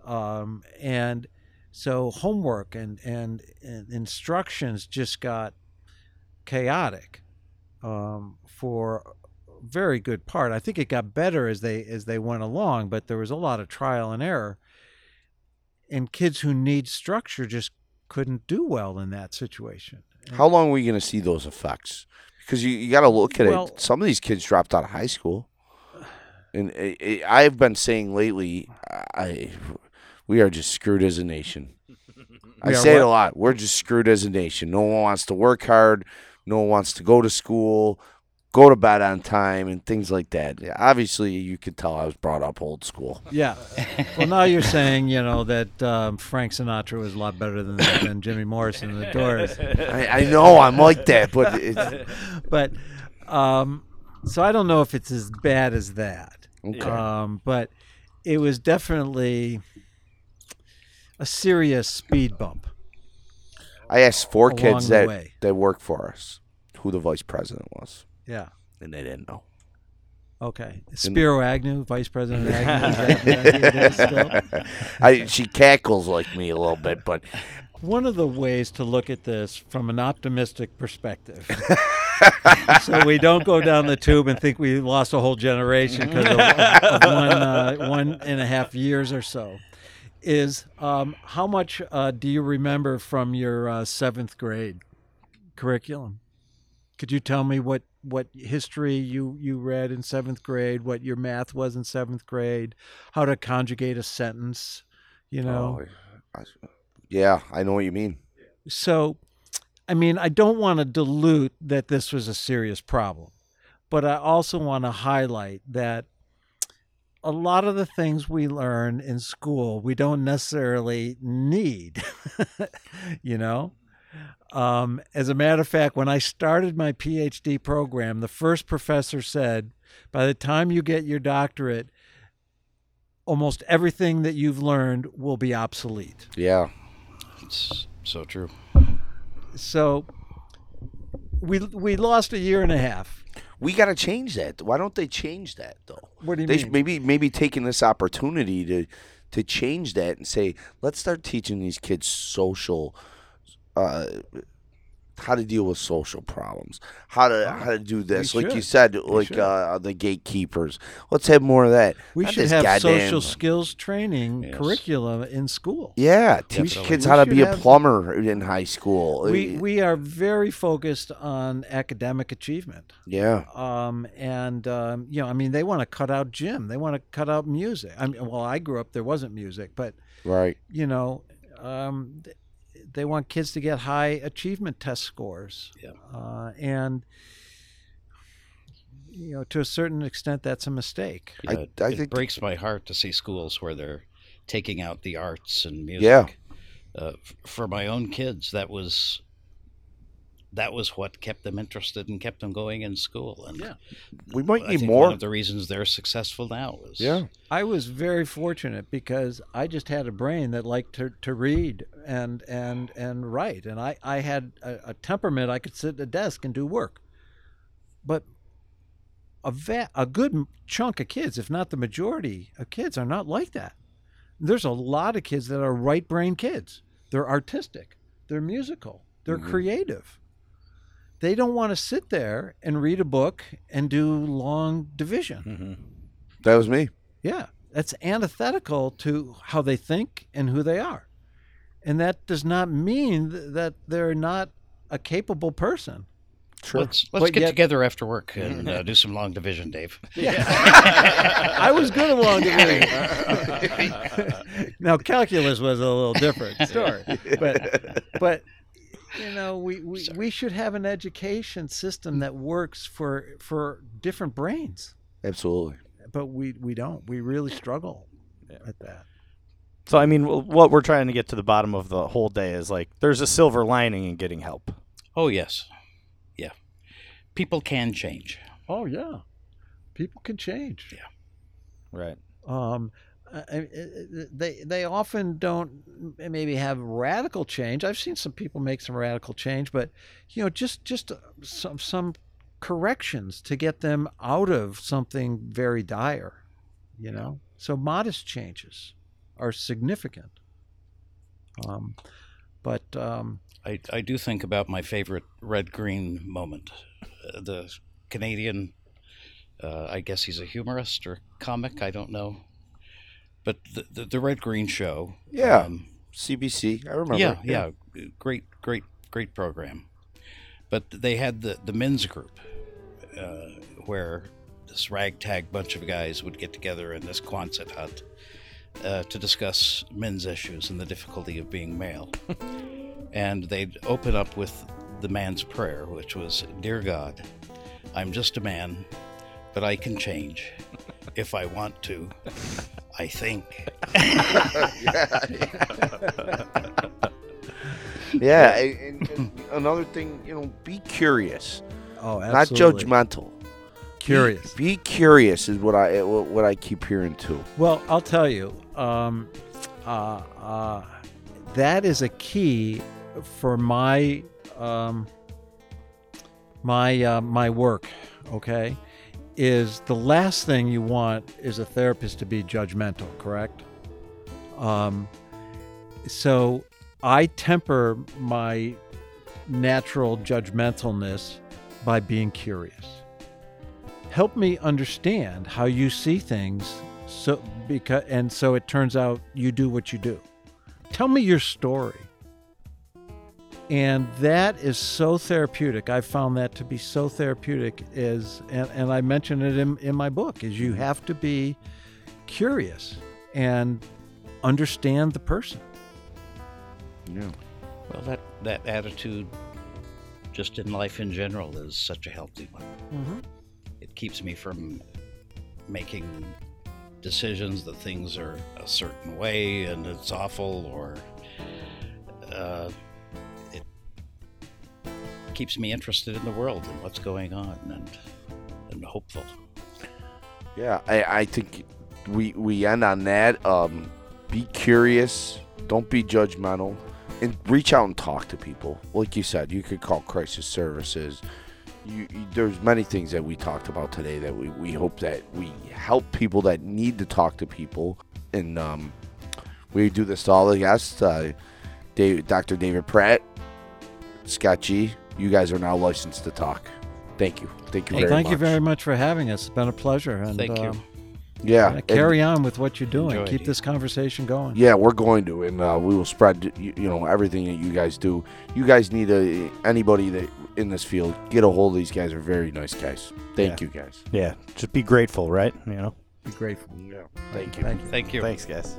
Um, and so homework and, and, and instructions just got chaotic um, for very good part. I think it got better as they as they went along, but there was a lot of trial and error. And kids who need structure just couldn't do well in that situation. How long are we going to see those effects? Because you, you got to look at Well- it. Some of these kids dropped out of high school, and i i I've been saying lately, I we are just screwed as a nation. I say it a lot. We're just screwed as a nation. No one wants to work hard. No one wants to go to school, go to bed on time, and things like that. Yeah, obviously, you could tell I was brought up old school. Yeah. Well, now you're saying, you know, that um, Frank Sinatra was a lot better than, than Jimmy Morrison and the Doors. I, I know I'm like that, but it's, But um, so I don't know if it's as bad as that. okay. Um, but it was definitely a serious speed bump. I asked four kids that that work for us who the vice president was, Yeah. and they didn't know. Okay. Spiro Agnew, Vice President Agnew. is that- that it is still? I, she cackles like me a little bit, but One of the ways to look at this from an optimistic perspective, so we don't go down the tube and think we lost a whole generation because of, of one uh, one and a half years or so, is um, how much uh, do you remember from your uh, seventh grade curriculum? Could you tell me what, what history you, you read in seventh grade, what your math was in seventh grade, how to conjugate a sentence, you know? Oh, I- yeah, I know what you mean. So, I mean, I don't want to dilute that this was a serious problem, but I also want to highlight that a lot of the things we learn in school we don't necessarily need, you know? Um, as a matter of fact, when I started my PhD program, the first professor said, by the time you get your doctorate, almost everything that you've learned will be obsolete. Yeah, It's so true. So we we lost a year and a half. we got to change that. Why don't they change that though? What do you they mean? maybe maybe taking this opportunity to to change that and say let's start teaching these kids social uh how to deal with social problems how to how to do this like you should. said like uh the gatekeepers let's have more of that we Not should have goddamn- social skills training Yes. curriculum in school. yeah teach Definitely. kids We how to should be a have- plumber in high school We Uh, we are very focused on academic achievement. yeah Um, and um, you know, I mean, they want to cut out gym. They want to cut out music. I mean, well, I grew up there wasn't music, but right you know, um, th- they want kids to get high achievement test scores. Yeah. Uh, and you know, to a certain extent, that's a mistake. Yeah, it, I it think- breaks my heart to see schools where they're taking out the arts and music. Yeah. Uh, f- for my own kids, that was that was what kept them interested and kept them going in school. And Yeah. we might I need think more one of the reasons they're successful now is yeah I was very fortunate because I just had a brain that liked to, to read and and and write, and I I had a, a temperament I could sit at a desk and do work. But a va- a good chunk of kids, if not the majority of kids, are not like that. There's a lot of kids that are right brain kids. They're artistic, they're musical, they're mm-hmm. creative. They don't want to sit there and read a book and do long division. Mhm. that was me Yeah, that's antithetical to how they think and who they are. And that does not mean that they're not a capable person. sure Let's let's get yet- together after work and uh, do some long division, Dave. Yeah. I was good at long division. now calculus was a little different story, but but you know we, we, we should have an education system that works for for different brains, absolutely but we we don't. We really struggle at that. So I mean, what we're trying to get to the bottom of the whole day is like, there's a silver lining in getting help. Oh yes, yeah. People can change. Oh yeah, people can change. Yeah. Right. Um, uh, I- I- they they often don't maybe have radical change. I've seen some people make some radical change, but you know, just just uh, some some corrections to get them out of something very dire. You know, so modest changes are significant. Um, but um, I, I do think about my favorite red green moment. Uh, the Canadian, uh, I guess he's a humorist or comic, I don't know. But the, the, the red green show. Yeah. um, CBC. I remember. yeah, yeah, great, great, great program. But they had the, the men's group uh, where this ragtag bunch of guys would get together in this Quonset hut uh, to discuss men's issues and the difficulty of being male. and they'd open up with the man's prayer, which was Dear God, I'm just a man, but I can change. If I want to, I think. Yeah. and, and another thing, you know, be curious, oh, absolutely. not judgmental. Curious. Be, be curious is what I what what I keep hearing too. Well, I'll tell you, um, uh, uh, that is a key for my um, my uh, my work. Okay, is the last thing you want is a therapist to be judgmental. Correct. Um, so I temper my natural judgmentalness by being curious help me understand how you see things so because and so it turns out you do what you do tell me your story and that is so therapeutic i found that to be so therapeutic is and, and i mention it in, in my book is you have to be curious and understand the person Yeah. Well, that, that attitude, just in life in general, is such a healthy one. mm-hmm. It keeps me from making decisions that things are a certain way and it's awful, or uh, it keeps me interested in the world and what's going on and, and hopeful. Yeah, I, I think we we end on that. Um, be curious. Don't be judgmental, and reach out and talk to people. Like you said, you could call crisis services. You, you, there's many things that we talked about today that we, we hope that we help people that need to talk to people, and um, we do this to all the guests. Uh, Dave, Dr. David Pratt, Scott G. You guys are now licensed to talk. Thank you. Thank you Hey, very thank much. you very much for having us it's been a pleasure and Thank you. um, Yeah, yeah, and- carry on with what you're doing keep it. this conversation going Yeah, we're going to, and uh, we will spread you, you know everything that you guys do. You guys need a anybody that in this field get a hold of these guys. Are very nice guys. Thank Yeah. you guys. Yeah, just be grateful, right? You know. be grateful Yeah, thank you. thank you Thank you. Thanks, guys.